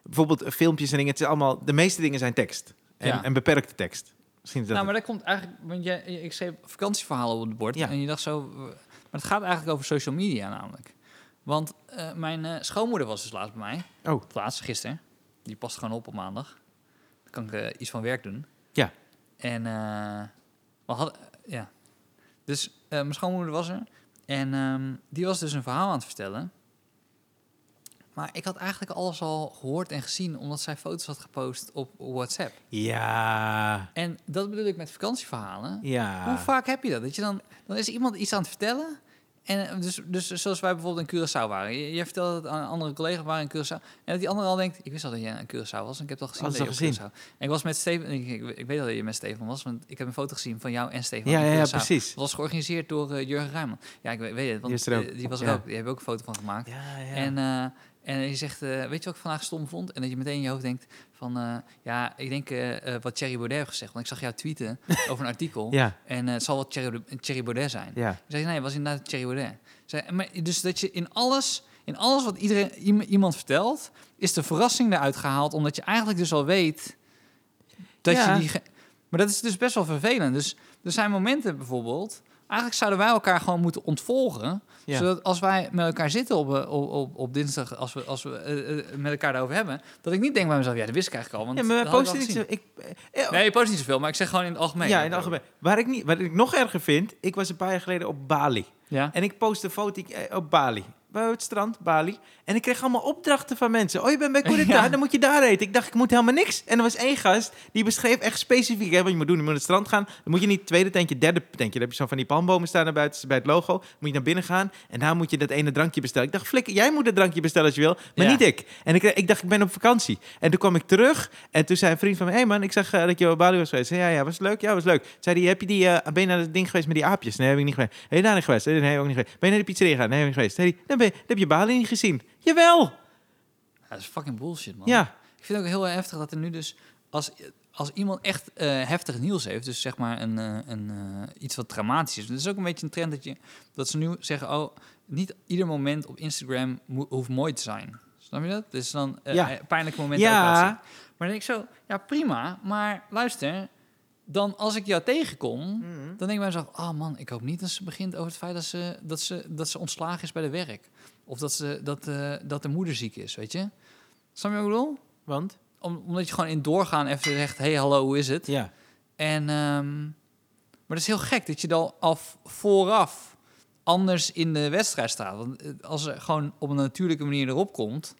Speaker 1: bijvoorbeeld filmpjes en dingen, het is allemaal... De meeste dingen zijn tekst. En,
Speaker 2: Ja.
Speaker 1: en beperkte tekst. Misschien is dat
Speaker 2: nou, maar dat komt eigenlijk... Want jij, ik schreef vakantieverhalen op het bord.
Speaker 1: Ja.
Speaker 2: En je dacht zo... Maar het gaat eigenlijk over social media namelijk. Want mijn schoonmoeder was dus laatst bij mij.
Speaker 1: Oh.
Speaker 2: Laatst, gisteren. Die past gewoon op op maandag. Dan kan ik iets van werk doen.
Speaker 1: Ja.
Speaker 2: En we hadden... ja. Dus eh, mijn schoonmoeder was er. En ehm, die was dus een verhaal aan het vertellen. Maar ik had eigenlijk alles al gehoord en gezien... omdat zij foto's had gepost op WhatsApp.
Speaker 1: Ja,
Speaker 2: En dat bedoel ik met vakantieverhalen.
Speaker 1: ja.
Speaker 2: Hoe vaak heb je dat? Dat je dan, dan is iemand iets aan het vertellen. En eh, dus, dus zoals wij bijvoorbeeld in Curaçao waren. Je- Jij vertelde het aan een andere collega waren in Curaçao. En dat die andere al denkt, ik wist al dat jij in Curaçao was. En ik heb het al gezien dat je op Curaçao. En ik was met Steven, ik, ik, ik weet al dat je met Steven was. Want ik heb een foto gezien van jou en Steven
Speaker 1: Ja, ja, ja, precies.
Speaker 2: Het was georganiseerd door eh, Jurgen Ruijman. Ja, ik weet, weet het, want
Speaker 1: Die
Speaker 2: eh, die was er
Speaker 1: Ja.
Speaker 2: ook. Die hebben ook een foto van gemaakt.
Speaker 1: Ja, ja.
Speaker 2: En, en je zegt, eh, weet je wat ik vandaag stom vond? En dat je meteen in je hoofd denkt van, eh, ja, ik denk eh, wat Thierry Baudet heeft gezegd. Want ik zag jou tweeten over een artikel.
Speaker 1: ja,
Speaker 2: En het zal wel Thierry, Thierry Baudet zijn.
Speaker 1: ja.
Speaker 2: Ik zei, nee, het was inderdaad Thierry Baudet. Zei, maar, dus dat je in alles, in alles wat iedereen, iem- iemand vertelt, is de verrassing eruit gehaald. Omdat je eigenlijk dus al weet dat
Speaker 1: Ja.
Speaker 2: je die... Maar dat is dus best wel vervelend. Dus er zijn momenten bijvoorbeeld... Eigenlijk zouden wij elkaar gewoon moeten ontvolgen.
Speaker 1: Ja.
Speaker 2: Zodat als wij met elkaar zitten op, eh, op, op, op dinsdag, als we, als we eh, eh, met elkaar daarover hebben, dat ik niet denk bij mezelf, ja, dat wist ik eigenlijk al. Want
Speaker 1: Ja, maar
Speaker 2: al
Speaker 1: niet zo... Ik, eh,
Speaker 2: Nee, je post niet zoveel, maar ik zeg gewoon in het algemeen.
Speaker 1: ja, in het algemeen. Waar ik, niet, wat ik nog erger vind, ik was een paar jaar geleden op Bali.
Speaker 2: Ja?
Speaker 1: En ik post een foto op Bali. Bij het strand, Bali. En ik kreeg allemaal opdrachten van mensen. Oh, je bent bij
Speaker 2: Ja.
Speaker 1: dan moet je daar eten. Ik dacht, ik moet helemaal niks. En er was één gast, die beschreef echt specifiek... Hè, wat je moet doen, je moet naar het strand gaan. Dan moet je niet het tweede tentje, derde tentje. Dan heb je zo van die palmbomen staan naar buiten, bij het logo. Dan moet je naar binnen gaan. En daar moet je dat ene drankje bestellen. Ik dacht, flikker, jij moet het drankje bestellen als je wil. Maar
Speaker 2: Ja.
Speaker 1: niet ik. En ik, ik dacht, ik ben op vakantie. En toen kwam ik terug. En toen zei een vriend van me... Hé hey man, ik zag eh, dat je op Bali was geweest. Zei, ja, ja, was leuk? Ja, was leuk. Zei die, heb je die... eh, ben je naar het ding geweest met die aapjes? Nee, heb ik niet geweest. Ben je daar niet geweest? Nee, ook niet geweest. Ben je naar de pizzeria gegaan? Nee, heb ik niet geweest. Zei die, dan, ben je, dan heb je Bali niet gezien. Jawel!
Speaker 2: Ja, dat is fucking bullshit, man.
Speaker 1: Ja.
Speaker 2: Ik vind het ook heel heftig dat er nu dus... Als, als iemand echt eh, heftig nieuws heeft, dus zeg maar een, eh, een, eh, iets wat dramatisch is. Het is ook een beetje een trend dat, je, dat ze nu zeggen, oh, niet ieder moment op Instagram hoeft mooi te zijn. Snap je dat? Dus dan
Speaker 1: Ja.
Speaker 2: pijnlijke momenten
Speaker 1: Ja.
Speaker 2: Maar dan denk ik zo, ja prima, maar luister, dan als ik jou tegenkom,
Speaker 1: Mhm.
Speaker 2: dan denk ik bij mezelf, oh man, ik hoop niet dat ze begint over het feit dat ze, dat ze, dat ze ontslagen is bij de werk. Of dat, ze, dat, eh, dat de moeder ziek is, weet je? Snap je wat ik bedoel?
Speaker 1: Want?
Speaker 2: Om, omdat je gewoon in doorgaan even zegt, hey hallo, hoe is het?
Speaker 1: Ja.
Speaker 2: En, ehm, maar dat is heel gek dat je dan al vooraf anders in de wedstrijd staat. Want eh, als er gewoon op een natuurlijke manier erop komt...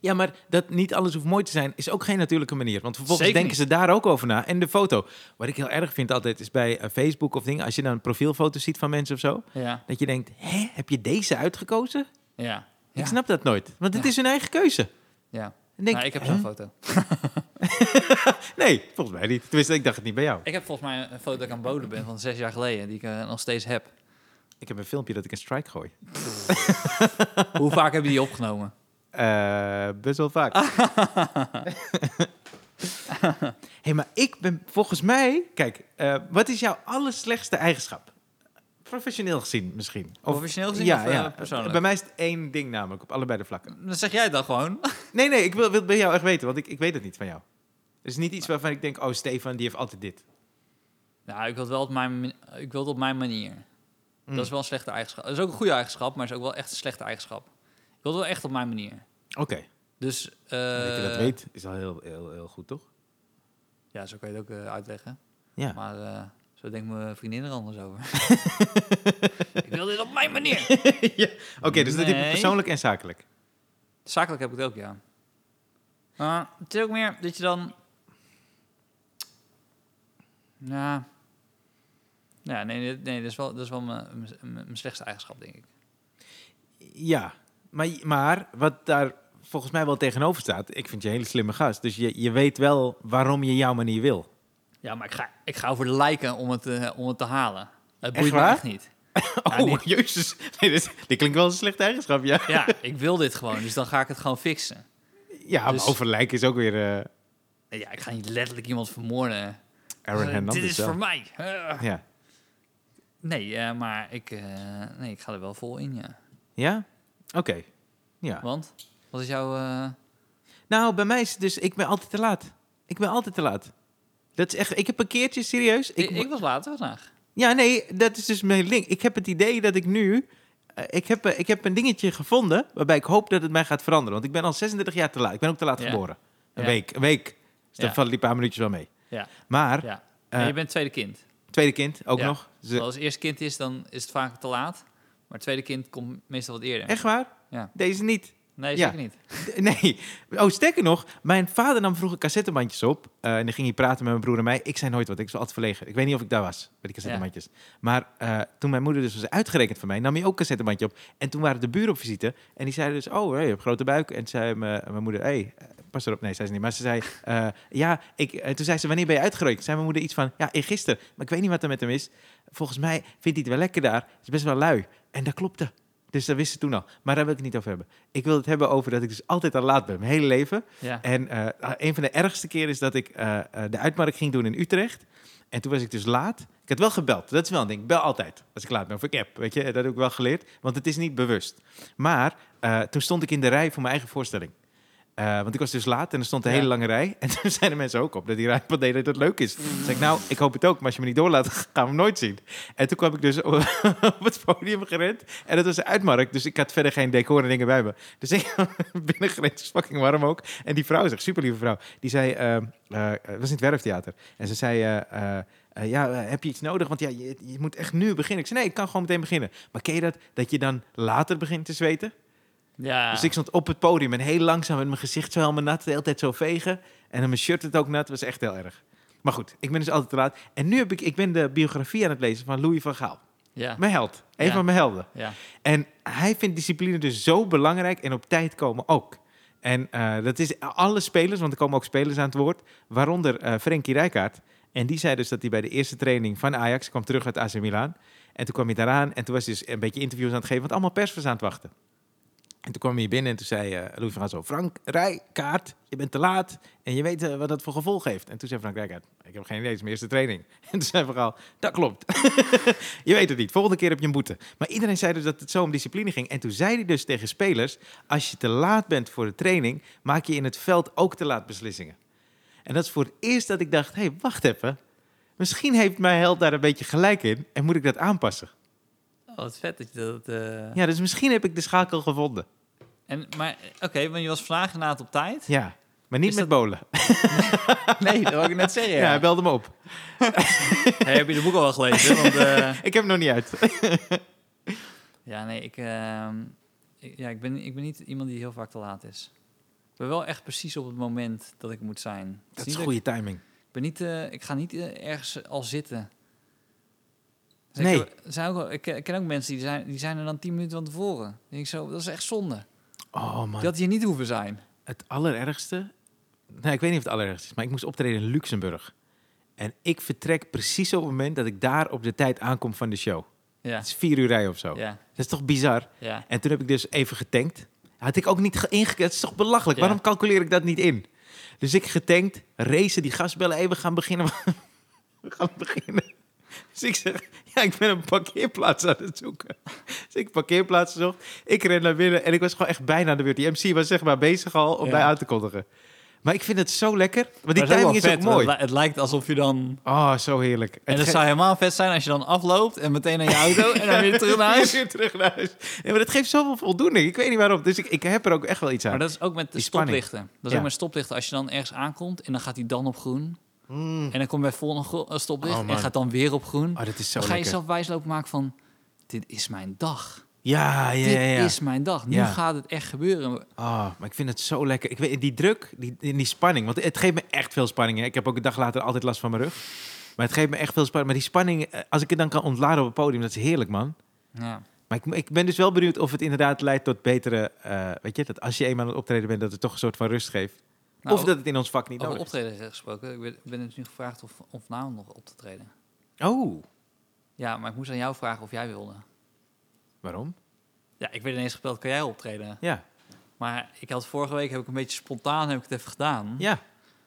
Speaker 1: Ja, maar dat niet alles hoeft mooi te zijn, is ook geen natuurlijke manier. Want vervolgens
Speaker 2: Zeker
Speaker 1: denken ze daar ook over na. En de foto. Wat ik heel erg vind altijd, is bij eh, Facebook of dingen, als je dan een profielfoto ziet van mensen of zo,
Speaker 2: Ja,
Speaker 1: dat je denkt, hè, heb je deze uitgekozen?
Speaker 2: ja.
Speaker 1: Ik
Speaker 2: ja.
Speaker 1: snap dat nooit, want het
Speaker 2: Ja.
Speaker 1: is hun eigen keuze.
Speaker 2: Ja.
Speaker 1: Denk
Speaker 2: Nou, ik heb zo'n foto.
Speaker 1: Nee, volgens mij niet. Tenminste, ik dacht het niet bij jou.
Speaker 2: Ik heb volgens mij een foto dat ik aan boden ben van zes jaar geleden, die ik eh, nog steeds heb.
Speaker 1: Ik heb een filmpje dat ik een strike gooi.
Speaker 2: Hoe vaak heb je die opgenomen?
Speaker 1: Eh, best wel vaak. hey, maar ik ben volgens mij... Kijk, eh, wat is jouw allerslechtste eigenschap? Professioneel gezien misschien. Of,
Speaker 2: Professioneel gezien
Speaker 1: ja,
Speaker 2: of, eh,
Speaker 1: ja.
Speaker 2: persoonlijk?
Speaker 1: Bij mij is het één ding namelijk, op allebei de vlakken.
Speaker 2: Dan zeg jij dan gewoon.
Speaker 1: Nee, nee, ik wil, wil het bij jou echt weten, want ik, ik weet het niet van jou. Het is niet iets waarvan ik denk, oh, Stefan, die heeft altijd dit.
Speaker 2: Nou, ik wil het wel op mijn, ik wil het op mijn manier.
Speaker 1: Mm.
Speaker 2: Dat is wel een slechte eigenschap. Dat is ook een goede eigenschap, maar is ook wel echt een slechte eigenschap. Ik wil het wel echt op mijn manier.
Speaker 1: Oké,
Speaker 2: Dus, eh,
Speaker 1: dat je dat weet, is al heel, heel, heel goed, toch?
Speaker 2: Ja, zo kan je het ook eh, uitleggen.
Speaker 1: Ja.
Speaker 2: Maar eh, zo denkt mijn vriendin er anders over. ik wil dit op mijn manier.
Speaker 1: Oké, dus dat heb je
Speaker 2: Nee.
Speaker 1: persoonlijk en zakelijk.
Speaker 2: Zakelijk heb ik het ook, ja. Maar het is ook meer dat je dan... Ja... Ja, nee, nee, nee dat is wel, dat is wel mijn, mijn, mijn slechtste eigenschap, denk ik.
Speaker 1: Ja, maar, maar wat daar volgens mij wel tegenover staat, ik vind je een hele slimme gast, dus je, je weet wel waarom je jouw manier wil.
Speaker 2: Ja, maar ik ga, ik ga over de lijken om het, eh, om het te halen. Het
Speaker 1: Echt
Speaker 2: boeit me
Speaker 1: waar?
Speaker 2: echt niet.
Speaker 1: Oh,
Speaker 2: niet-
Speaker 1: jezus. Nee, dit, dit klinkt wel een slechte eigenschap, ja.
Speaker 2: Ja, ik wil dit gewoon, dus dan ga ik het gewoon fixen.
Speaker 1: Ja,
Speaker 2: Dus-
Speaker 1: maar over lijken is ook weer eh
Speaker 2: Ja, ik ga niet letterlijk iemand vermoorden.
Speaker 1: Aaron Hernandez.
Speaker 2: dit is
Speaker 1: wel.
Speaker 2: voor mij.
Speaker 1: Ja.
Speaker 2: Nee, maar ik, nee, ik ga er wel vol in, ja.
Speaker 1: Ja? Oké. Ja.
Speaker 2: Want, wat is jouw... eh,
Speaker 1: Nou, bij mij is het dus, ik ben altijd te laat. Ik ben altijd te laat. Dat is echt, ik heb een keertje, serieus.
Speaker 2: ik, ik was later vandaag.
Speaker 1: Ja, nee, dat is dus mijn link. Ik heb het idee dat ik nu... eh, ik, heb, eh, ik heb een dingetje gevonden waarbij ik hoop dat het mij gaat veranderen. Want ik ben al 36 jaar te laat. Ik ben ook te laat
Speaker 2: Ja.
Speaker 1: geboren. Een
Speaker 2: Ja.
Speaker 1: week. Een week. Dus dan
Speaker 2: Ja.
Speaker 1: vallen die paar minuutjes wel mee.
Speaker 2: Ja,
Speaker 1: Maar,
Speaker 2: ja. en je bent tweede kind.
Speaker 1: tweede kind ook nog. Dus,
Speaker 2: Als eerste kind is, dan is het vaak te laat. Maar het tweede kind komt meestal wat eerder.
Speaker 1: echt waar?
Speaker 2: Ja.
Speaker 1: Deze niet.
Speaker 2: Nee,
Speaker 1: Ja.
Speaker 2: zeker niet.
Speaker 1: Nee. Oh, sterker nog, mijn vader nam vroeger cassettebandjes op. eh, en dan ging hij praten met mijn broer en mij. Ik zei nooit wat, ik was altijd verlegen. Ik weet niet of ik daar was, bij die cassettebandjes. Maar eh, toen mijn moeder dus was uitgerekend van mij, nam hij ook een cassettebandje op. En toen waren de buren op visite. En die zeiden dus, oh, hey, je hebt grote buik. En zei mijn, mijn moeder, hey, eh, pas erop. Nee, zei ze niet. Maar ze zei, eh, ja, ik, eh, toen zei ze, wanneer ben je uitgerekend? Zei mijn moeder iets van, ja, gisteren. Maar ik weet niet wat er met hem is. Volgens mij vindt hij het wel lekker daar. Hij is best wel lui. En dat klopte. Dus dat wist ze toen al. Maar daar wil ik het niet over hebben. Ik wil het hebben over dat ik dus altijd al laat ben. Mijn hele leven.
Speaker 2: Ja.
Speaker 1: En eh, een van de ergste keren is dat ik eh, eh, de uitmarkt ging doen in Utrecht. En toen was ik dus laat. Ik had wel gebeld. Dat is wel een ding. Ik bel altijd als ik laat ben. Of ik app, weet je. Dat heb ik wel geleerd. Want het is niet bewust. Maar toen stond ik in de rij voor mijn eigen voorstelling. Eh, want ik was dus laat en er stond een
Speaker 2: Ja.
Speaker 1: hele lange rij. En toen zeiden mensen ook op dat die rijpad deden dat het leuk is. Toen zei ik, nou, ik hoop het ook. Maar als je me niet doorlaat, gaan we hem nooit zien. En toen kwam ik dus op het podium gerend. En dat was de uitmarkt. Dus ik had verder geen decor en dingen bij me. Dus ik binnen gerend. Het is fucking warm ook. En die vrouw, zegt super lieve vrouw. Die zei, eh, eh, het was in het Werftheater. En ze zei, eh, ja, heb je iets nodig? Want ja, je, je moet echt nu beginnen. Ik zei, nee, ik kan gewoon meteen beginnen. Maar ken je dat? Dat je dan later begint te zweten?
Speaker 2: Ja.
Speaker 1: Dus ik stond op het podium en heel langzaam met mijn gezicht zo helemaal nat, de hele tijd zo vegen. En dan mijn shirt het ook nat, was echt heel erg. Maar goed, ik ben dus altijd te laat. En nu heb ik, ik ben de biografie aan het lezen van Louis van Gaal.
Speaker 2: ja.
Speaker 1: Mijn held, een
Speaker 2: Ja.
Speaker 1: van mijn helden.
Speaker 2: Ja.
Speaker 1: En hij vindt discipline dus zo belangrijk en op tijd komen ook. En eh, dat is alle spelers, want er komen ook spelers aan het woord, waaronder eh Frenkie Rijkaard. En die zei dus dat hij bij de eerste training van Ajax kwam terug uit AC Milan. En toen kwam hij daaraan en toen was hij dus een beetje interviews aan het geven, want allemaal pers was aan het wachten. En toen kwam hij binnen en toen zei eh Louis van Gaal zo... Frank, rij, kaart, je bent te laat en je weet eh, wat dat voor gevolg heeft. En toen zei Frank Rijkaard, ik heb geen idee, het is mijn eerste training. En toen zei Van Gaal, dat klopt. je weet het niet, volgende keer heb je een boete. Maar iedereen zei dus dat het zo om discipline ging. En toen zei hij dus tegen spelers... als je te laat bent voor de training, maak je in het veld ook te laat beslissingen. En dat is voor het eerst dat ik dacht, hé, hey, wacht even. Misschien heeft mijn held daar een beetje gelijk in en moet ik dat aanpassen.
Speaker 2: Oh, wat vet dat je dat... eh,
Speaker 1: Ja, dus misschien heb ik de schakel gevonden.
Speaker 2: En, maar, oké, want je was vandaag inderdaad op tijd.
Speaker 1: Ja, maar niet
Speaker 2: Is
Speaker 1: met
Speaker 2: dat-
Speaker 1: bolen.
Speaker 2: Nee, dat wil ik net zeggen.
Speaker 1: Ja, hij belde me op.
Speaker 2: Hey, heb je de boek al wel gelezen? Want, eh,
Speaker 1: Ik heb hem nog niet uit.
Speaker 2: ja, nee, ik, ehm, ik- ja, ik, ben, ik ben niet iemand die heel vaak te laat is. Ik ben wel echt precies op het moment dat ik moet zijn.
Speaker 1: Dat is goede timing.
Speaker 2: Ik, ben niet, eh, ik ga niet eh, ergens al zitten. Dus
Speaker 1: Nee.
Speaker 2: Ik, zijn ook, ik, ken- ik ken ook mensen die zijn, die zijn er dan tien minuten van tevoren. Dan denk ik zo, dat is echt zonde.
Speaker 1: Oh man,
Speaker 2: Dat hier niet hoeven zijn.
Speaker 1: het allerergste... Nee, ik weet niet of het allerergste is, maar ik moest optreden in Luxemburg. En ik vertrek precies op het moment dat ik daar op de tijd aankom van de show.
Speaker 2: Ja,
Speaker 1: Het is vier uur rijden of zo.
Speaker 2: ja,
Speaker 1: Dat is toch bizar?
Speaker 2: ja.
Speaker 1: En toen heb ik dus even getankt. Had ik ook niet ge- ingekend. Het is toch belachelijk?
Speaker 2: Ja.
Speaker 1: Waarom calculeer ik dat niet in? Dus ik getankt, racen, die gasbellen. Hey, we gaan beginnen. we gaan beginnen. Dus ik zeg, ja, ik ben een parkeerplaats aan het zoeken. Dus ik parkeerplaats zocht. Ik ren naar binnen en ik was gewoon echt bijna aan de beurt. Die MC was zeg maar bezig al om
Speaker 2: Ja.
Speaker 1: mij aan te kondigen. Maar ik vind het zo lekker. Want die
Speaker 2: Maar het
Speaker 1: timing is ook
Speaker 2: vet,
Speaker 1: mooi.
Speaker 2: Het, li- het lijkt alsof je dan...
Speaker 1: Oh, zo heerlijk.
Speaker 2: En
Speaker 1: Het
Speaker 2: zou helemaal vet zijn als je dan afloopt en meteen naar je auto en dan weer terug naar huis.
Speaker 1: Weer terug naar huis. Ja, maar dat geeft zoveel voldoening. Ik weet niet waarom. Dus ik, ik heb er ook echt wel iets aan.
Speaker 2: Maar dat is ook met de
Speaker 1: Die
Speaker 2: stoplichten. Dat is
Speaker 1: Ja.
Speaker 2: ook met stoplichten. Als je dan ergens aankomt en dan gaat hij dan op groen.
Speaker 1: Mm.
Speaker 2: En dan kom je bij volgende gro- eh, stoplicht
Speaker 1: Oh,
Speaker 2: en gaat dan weer op groen.
Speaker 1: Oh, dat is zo
Speaker 2: dan ga je jezelf wijslopen maken van... Dit is mijn dag.
Speaker 1: Ja, ja,
Speaker 2: Dit
Speaker 1: ja. ja.
Speaker 2: is mijn dag. Nu
Speaker 1: Ja.
Speaker 2: gaat het echt gebeuren.
Speaker 1: Oh, maar ik vind het zo lekker. Ik weet, die druk, die, die, spanning. Want het geeft me echt veel spanning. Hè. Ik heb ook een dag later altijd last van mijn rug. Maar het geeft me echt veel spanning. Maar die spanning, eh, als ik het dan kan ontladen op het podium, dat is heerlijk, man.
Speaker 2: Ja.
Speaker 1: Maar ik, ik ben dus wel benieuwd of het inderdaad leidt tot betere... eh, weet je, dat als je eenmaal aan het optreden bent, dat het toch een soort van rust geeft.
Speaker 2: Nou,
Speaker 1: of dat het in ons vak niet
Speaker 2: Over
Speaker 1: nodig is.
Speaker 2: optreden gesproken. Ik ben, dus nu gevraagd of, of nou nog op te treden.
Speaker 1: Oh,
Speaker 2: Ja, maar ik moest aan jou vragen of jij wilde.
Speaker 1: waarom?
Speaker 2: Ja, ik werd ineens gebeld, kan jij optreden?
Speaker 1: Ja,
Speaker 2: Maar ik had vorige week, heb ik een beetje spontaan heb ik het even gedaan.
Speaker 1: ja.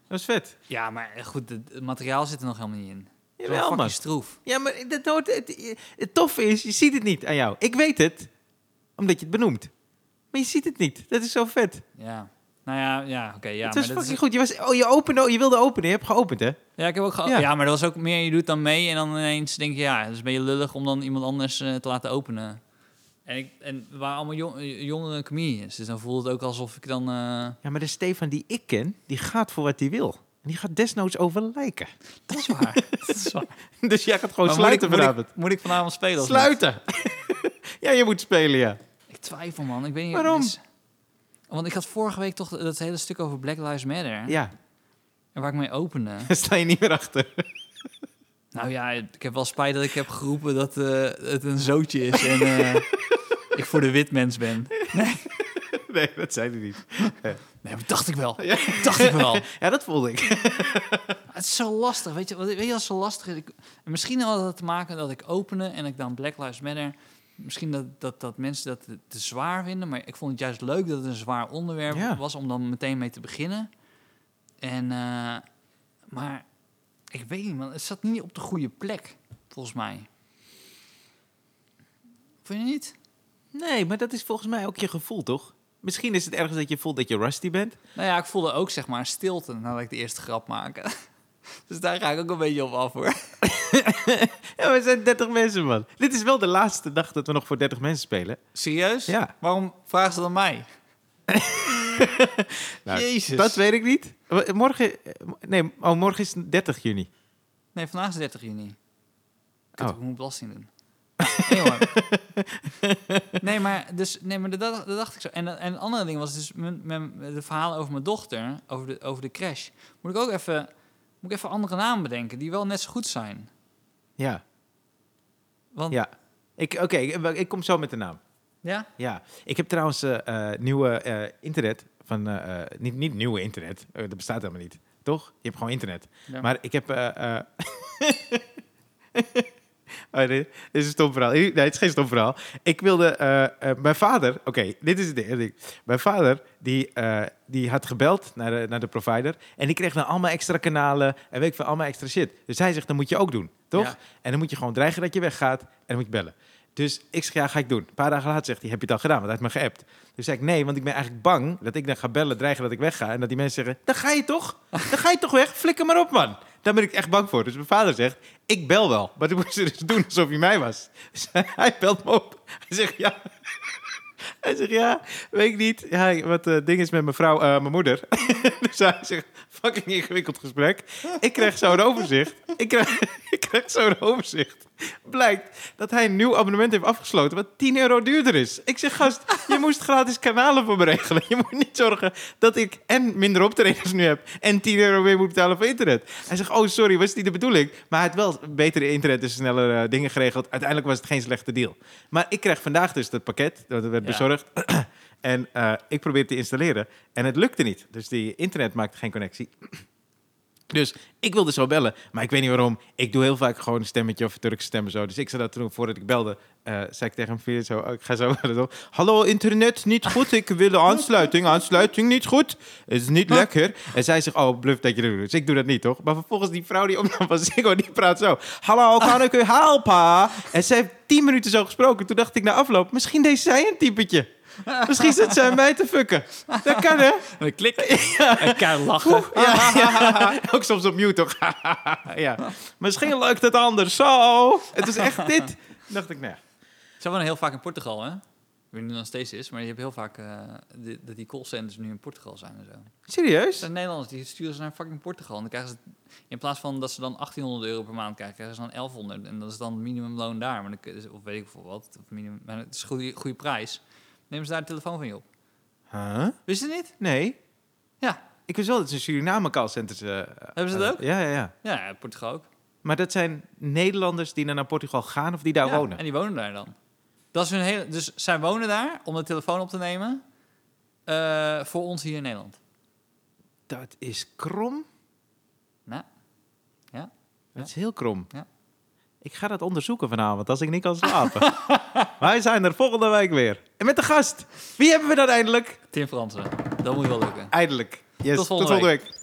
Speaker 1: Dat is vet.
Speaker 2: Ja, maar goed, het, het materiaal zit er nog helemaal niet in. Het is wel
Speaker 1: Jawel,
Speaker 2: fucking
Speaker 1: man.
Speaker 2: stroef.
Speaker 1: Ja, maar dat hoort, het, het toffe is, je ziet het niet aan jou. Ik weet het, omdat je het benoemt. Maar je ziet het niet. Dat is zo vet.
Speaker 2: Ja. Nou ja, ja oké. ja,
Speaker 1: het was fucking
Speaker 2: is,
Speaker 1: goed. Je, was, oh, je, opende, je wilde openen. Je hebt geopend, hè?
Speaker 2: ja, ik heb ook gehad.
Speaker 1: Ja.
Speaker 2: Ja. maar dat was ook meer, je doet dan mee en dan ineens denk je, ja, dus ben je lullig om dan iemand anders eh, te laten openen. En, ik, en we waren allemaal jong, jongere comedians, dus dan voelde het ook alsof ik dan... eh,
Speaker 1: Ja, maar de Stefan die ik ken, die gaat voor wat hij wil. En die gaat desnoods over lijken.
Speaker 2: dat is waar. dat is waar.
Speaker 1: Dus jij gaat gewoon
Speaker 2: Maar
Speaker 1: sluiten
Speaker 2: moet ik, moet,
Speaker 1: vanavond.
Speaker 2: ik, moet ik vanavond spelen?
Speaker 1: Sluiten! ja, je moet spelen, ja.
Speaker 2: Ik twijfel, man. Ik weet niet.
Speaker 1: Waarom?
Speaker 2: is- want ik had vorige week toch dat hele stuk over Black Lives Matter.
Speaker 1: Ja,
Speaker 2: En waar ik mee opende.
Speaker 1: sta je niet meer achter.
Speaker 2: Nou ja, ik heb wel spijt dat ik heb geroepen dat eh, het een zootje is en eh, ik voor de wit mens ben.
Speaker 1: nee, dat zei hij niet.
Speaker 2: Nee, dat dacht ik wel.
Speaker 1: Ja.
Speaker 2: Dacht ik wel.
Speaker 1: Ja, dat voelde ik.
Speaker 2: Het is zo lastig, weet je, wat- weet je wat zo lastig is? Ik, misschien had het te maken dat ik opende en ik dan Black Lives Matter... Misschien dat, dat, dat mensen dat te, zwaar vinden, maar ik vond het juist leuk dat het een zwaar onderwerp
Speaker 1: Ja.
Speaker 2: was om dan meteen mee te beginnen. En, eh, maar ik weet niet, man, het zat niet op de goede plek, volgens mij. Vind je niet?
Speaker 1: Nee, maar dat is volgens mij ook je gevoel, toch? Misschien is het ergens dat je voelt dat je rusty bent.
Speaker 2: Nou ja, ik voelde ook zeg maar stilte nadat ik de eerste grap maakte. Dus daar ga ik ook een beetje op af hoor.
Speaker 1: Ja, we zijn 30 mensen, man. Dit is wel de laatste dag dat we nog voor 30 mensen spelen.
Speaker 2: Serieus?
Speaker 1: Ja.
Speaker 2: Waarom vragen ze dan mij?
Speaker 1: Nou,
Speaker 2: Jezus.
Speaker 1: Dat weet ik niet. Morgen, nee, oh, morgen is 30 juni.
Speaker 2: Nee, vandaag is 30 juni. Kut,
Speaker 1: Oh.
Speaker 2: ik moet belasting doen. Nee, hoor. nee, maar, dus, nee, maar dat, dat dacht ik zo. En, en het andere ding was dus mijn, mijn, de verhalen over mijn dochter, over de, over de crash. Moet ik ook even, moet ik even andere namen bedenken die wel net zo goed zijn.
Speaker 1: Ja,
Speaker 2: Want,
Speaker 1: ja. Ik, Oké, ik, ik kom zo met de naam.
Speaker 2: Ja?
Speaker 1: Ja, ik heb trouwens eh, nieuwe eh, internet van... niet, niet nieuwe internet, dat bestaat helemaal niet. Toch? Je hebt gewoon internet.
Speaker 2: Ja.
Speaker 1: Maar ik heb... Oh, dit is een stom verhaal. Nee, het is geen stom verhaal. Ik wilde... eh, eh, mijn vader... Oké, dit is het ding. Mijn vader, die, eh, die had gebeld naar de, naar de provider. En die kreeg dan allemaal extra kanalen. En weet ik veel, allemaal extra shit. Dus hij zegt, dat moet je ook doen. Toch?
Speaker 2: Ja.
Speaker 1: En dan moet je gewoon dreigen dat je weggaat. En dan moet je bellen. Dus ik zeg, ja, ga ik doen. Een paar dagen later zegt hij, heb je het al gedaan? Want hij heeft me geappt. Dus zei ik, nee, want ik ben eigenlijk bang dat ik dan ga bellen, dreigen dat ik wegga. En dat die mensen zeggen, dan ga je toch? Dan ga je toch weg? Flikker maar op, man. Daar ben ik echt bang voor. Dus mijn vader zegt, ik bel wel. Maar toen moest ze dus doen alsof hij mij was. Dus hij belt me op. Hij zegt, ja... Hij zegt, ja, weet ik niet. Ja, wat het ding is met mijn vrouw, eh, mijn moeder. dus hij zegt, fucking ingewikkeld gesprek. Ik krijg zo een overzicht. Ik krijg, ik krijg zo een overzicht. Blijkt dat hij een nieuw abonnement heeft afgesloten, wat 10 euro duurder is. Ik zeg, gast, je moest gratis kanalen voor me regelen. Je moet niet zorgen dat ik en minder optredens nu heb en 10 euro meer moet betalen voor internet. Hij zegt, oh sorry, was niet de bedoeling. Maar hij had wel betere internet en sneller eh, dingen geregeld. Uiteindelijk was het geen slechte deal. Maar ik krijg vandaag dus dat pakket, dat werd
Speaker 2: Ja.
Speaker 1: bezorgd. en eh, ik probeer het te installeren en het lukte niet. Dus die internet maakte geen connectie. Dus ik wilde zo bellen, maar ik weet niet waarom. Ik doe heel vaak gewoon een stemmetje of Turkse stem en zo. Dus ik zei dat toen, voordat ik belde, eh, zei ik tegen hem via zo, oh, ik ga zo, zo. Hallo, internet niet goed. Ik wil de aansluiting. Aansluiting niet goed. Het is niet lekker. En zij zegt, oh, bluff dat je dat doet. Dus ik doe dat niet, toch? Maar vervolgens die vrouw die opnam van Ziggo, die praat zo. Hallo, kan ik u helpen? En ze heeft tien minuten zo gesproken. Toen dacht ik na afloop, misschien deed zij een typetje. Misschien zit zij mij te fucken. Dat kan, hè?
Speaker 2: En dan klik. En kan lachen.
Speaker 1: Ja, ja. Ook soms op mute, toch? ja. Misschien lukt het anders. Zo. Het is echt dit. Dacht ik, ja.
Speaker 2: Ze wonen heel vaak in Portugal, hè? Ik weet niet of het nog steeds is, maar je hebt heel vaak eh, die- dat die callcenters nu in Portugal zijn en zo. Er
Speaker 1: Serieus?
Speaker 2: zijn Nederlanders die sturen ze naar fucking Portugal. En dan krijgen ze, in plaats van dat ze dan 1800 euro per maand krijgen, krijgen ze dan 1100. En dat is dan minimumloon daar. Maar dan, of weet ik veel wat. Of minimum, maar het is een goede, goede prijs. Nemen ze daar de telefoon van je op.
Speaker 1: Huh?
Speaker 2: Wist je het niet?
Speaker 1: Nee.
Speaker 2: Ja.
Speaker 1: Ik wist wel dat ze Suriname callcenters... eh,
Speaker 2: Hebben ze dat ook?
Speaker 1: Ja, ja, ja.
Speaker 2: Ja, Portugal ook.
Speaker 1: Maar dat zijn Nederlanders die naar Portugal gaan of die daar
Speaker 2: Ja,
Speaker 1: wonen?
Speaker 2: En die wonen daar dan. Dat is hun hele, dus zij wonen daar om de telefoon op te nemen eh, voor ons hier in Nederland.
Speaker 1: Dat is krom.
Speaker 2: Nou, ja.
Speaker 1: Dat is heel krom.
Speaker 2: Ja.
Speaker 1: Ik ga dat onderzoeken vanavond als ik niet kan slapen. Wij zijn er volgende week weer. En met de gast. Wie hebben we dan eindelijk?
Speaker 2: Tim Fransen. Dat moet wel lukken.
Speaker 1: Eindelijk. Yes,
Speaker 2: Tot volgende
Speaker 1: tot volgende week.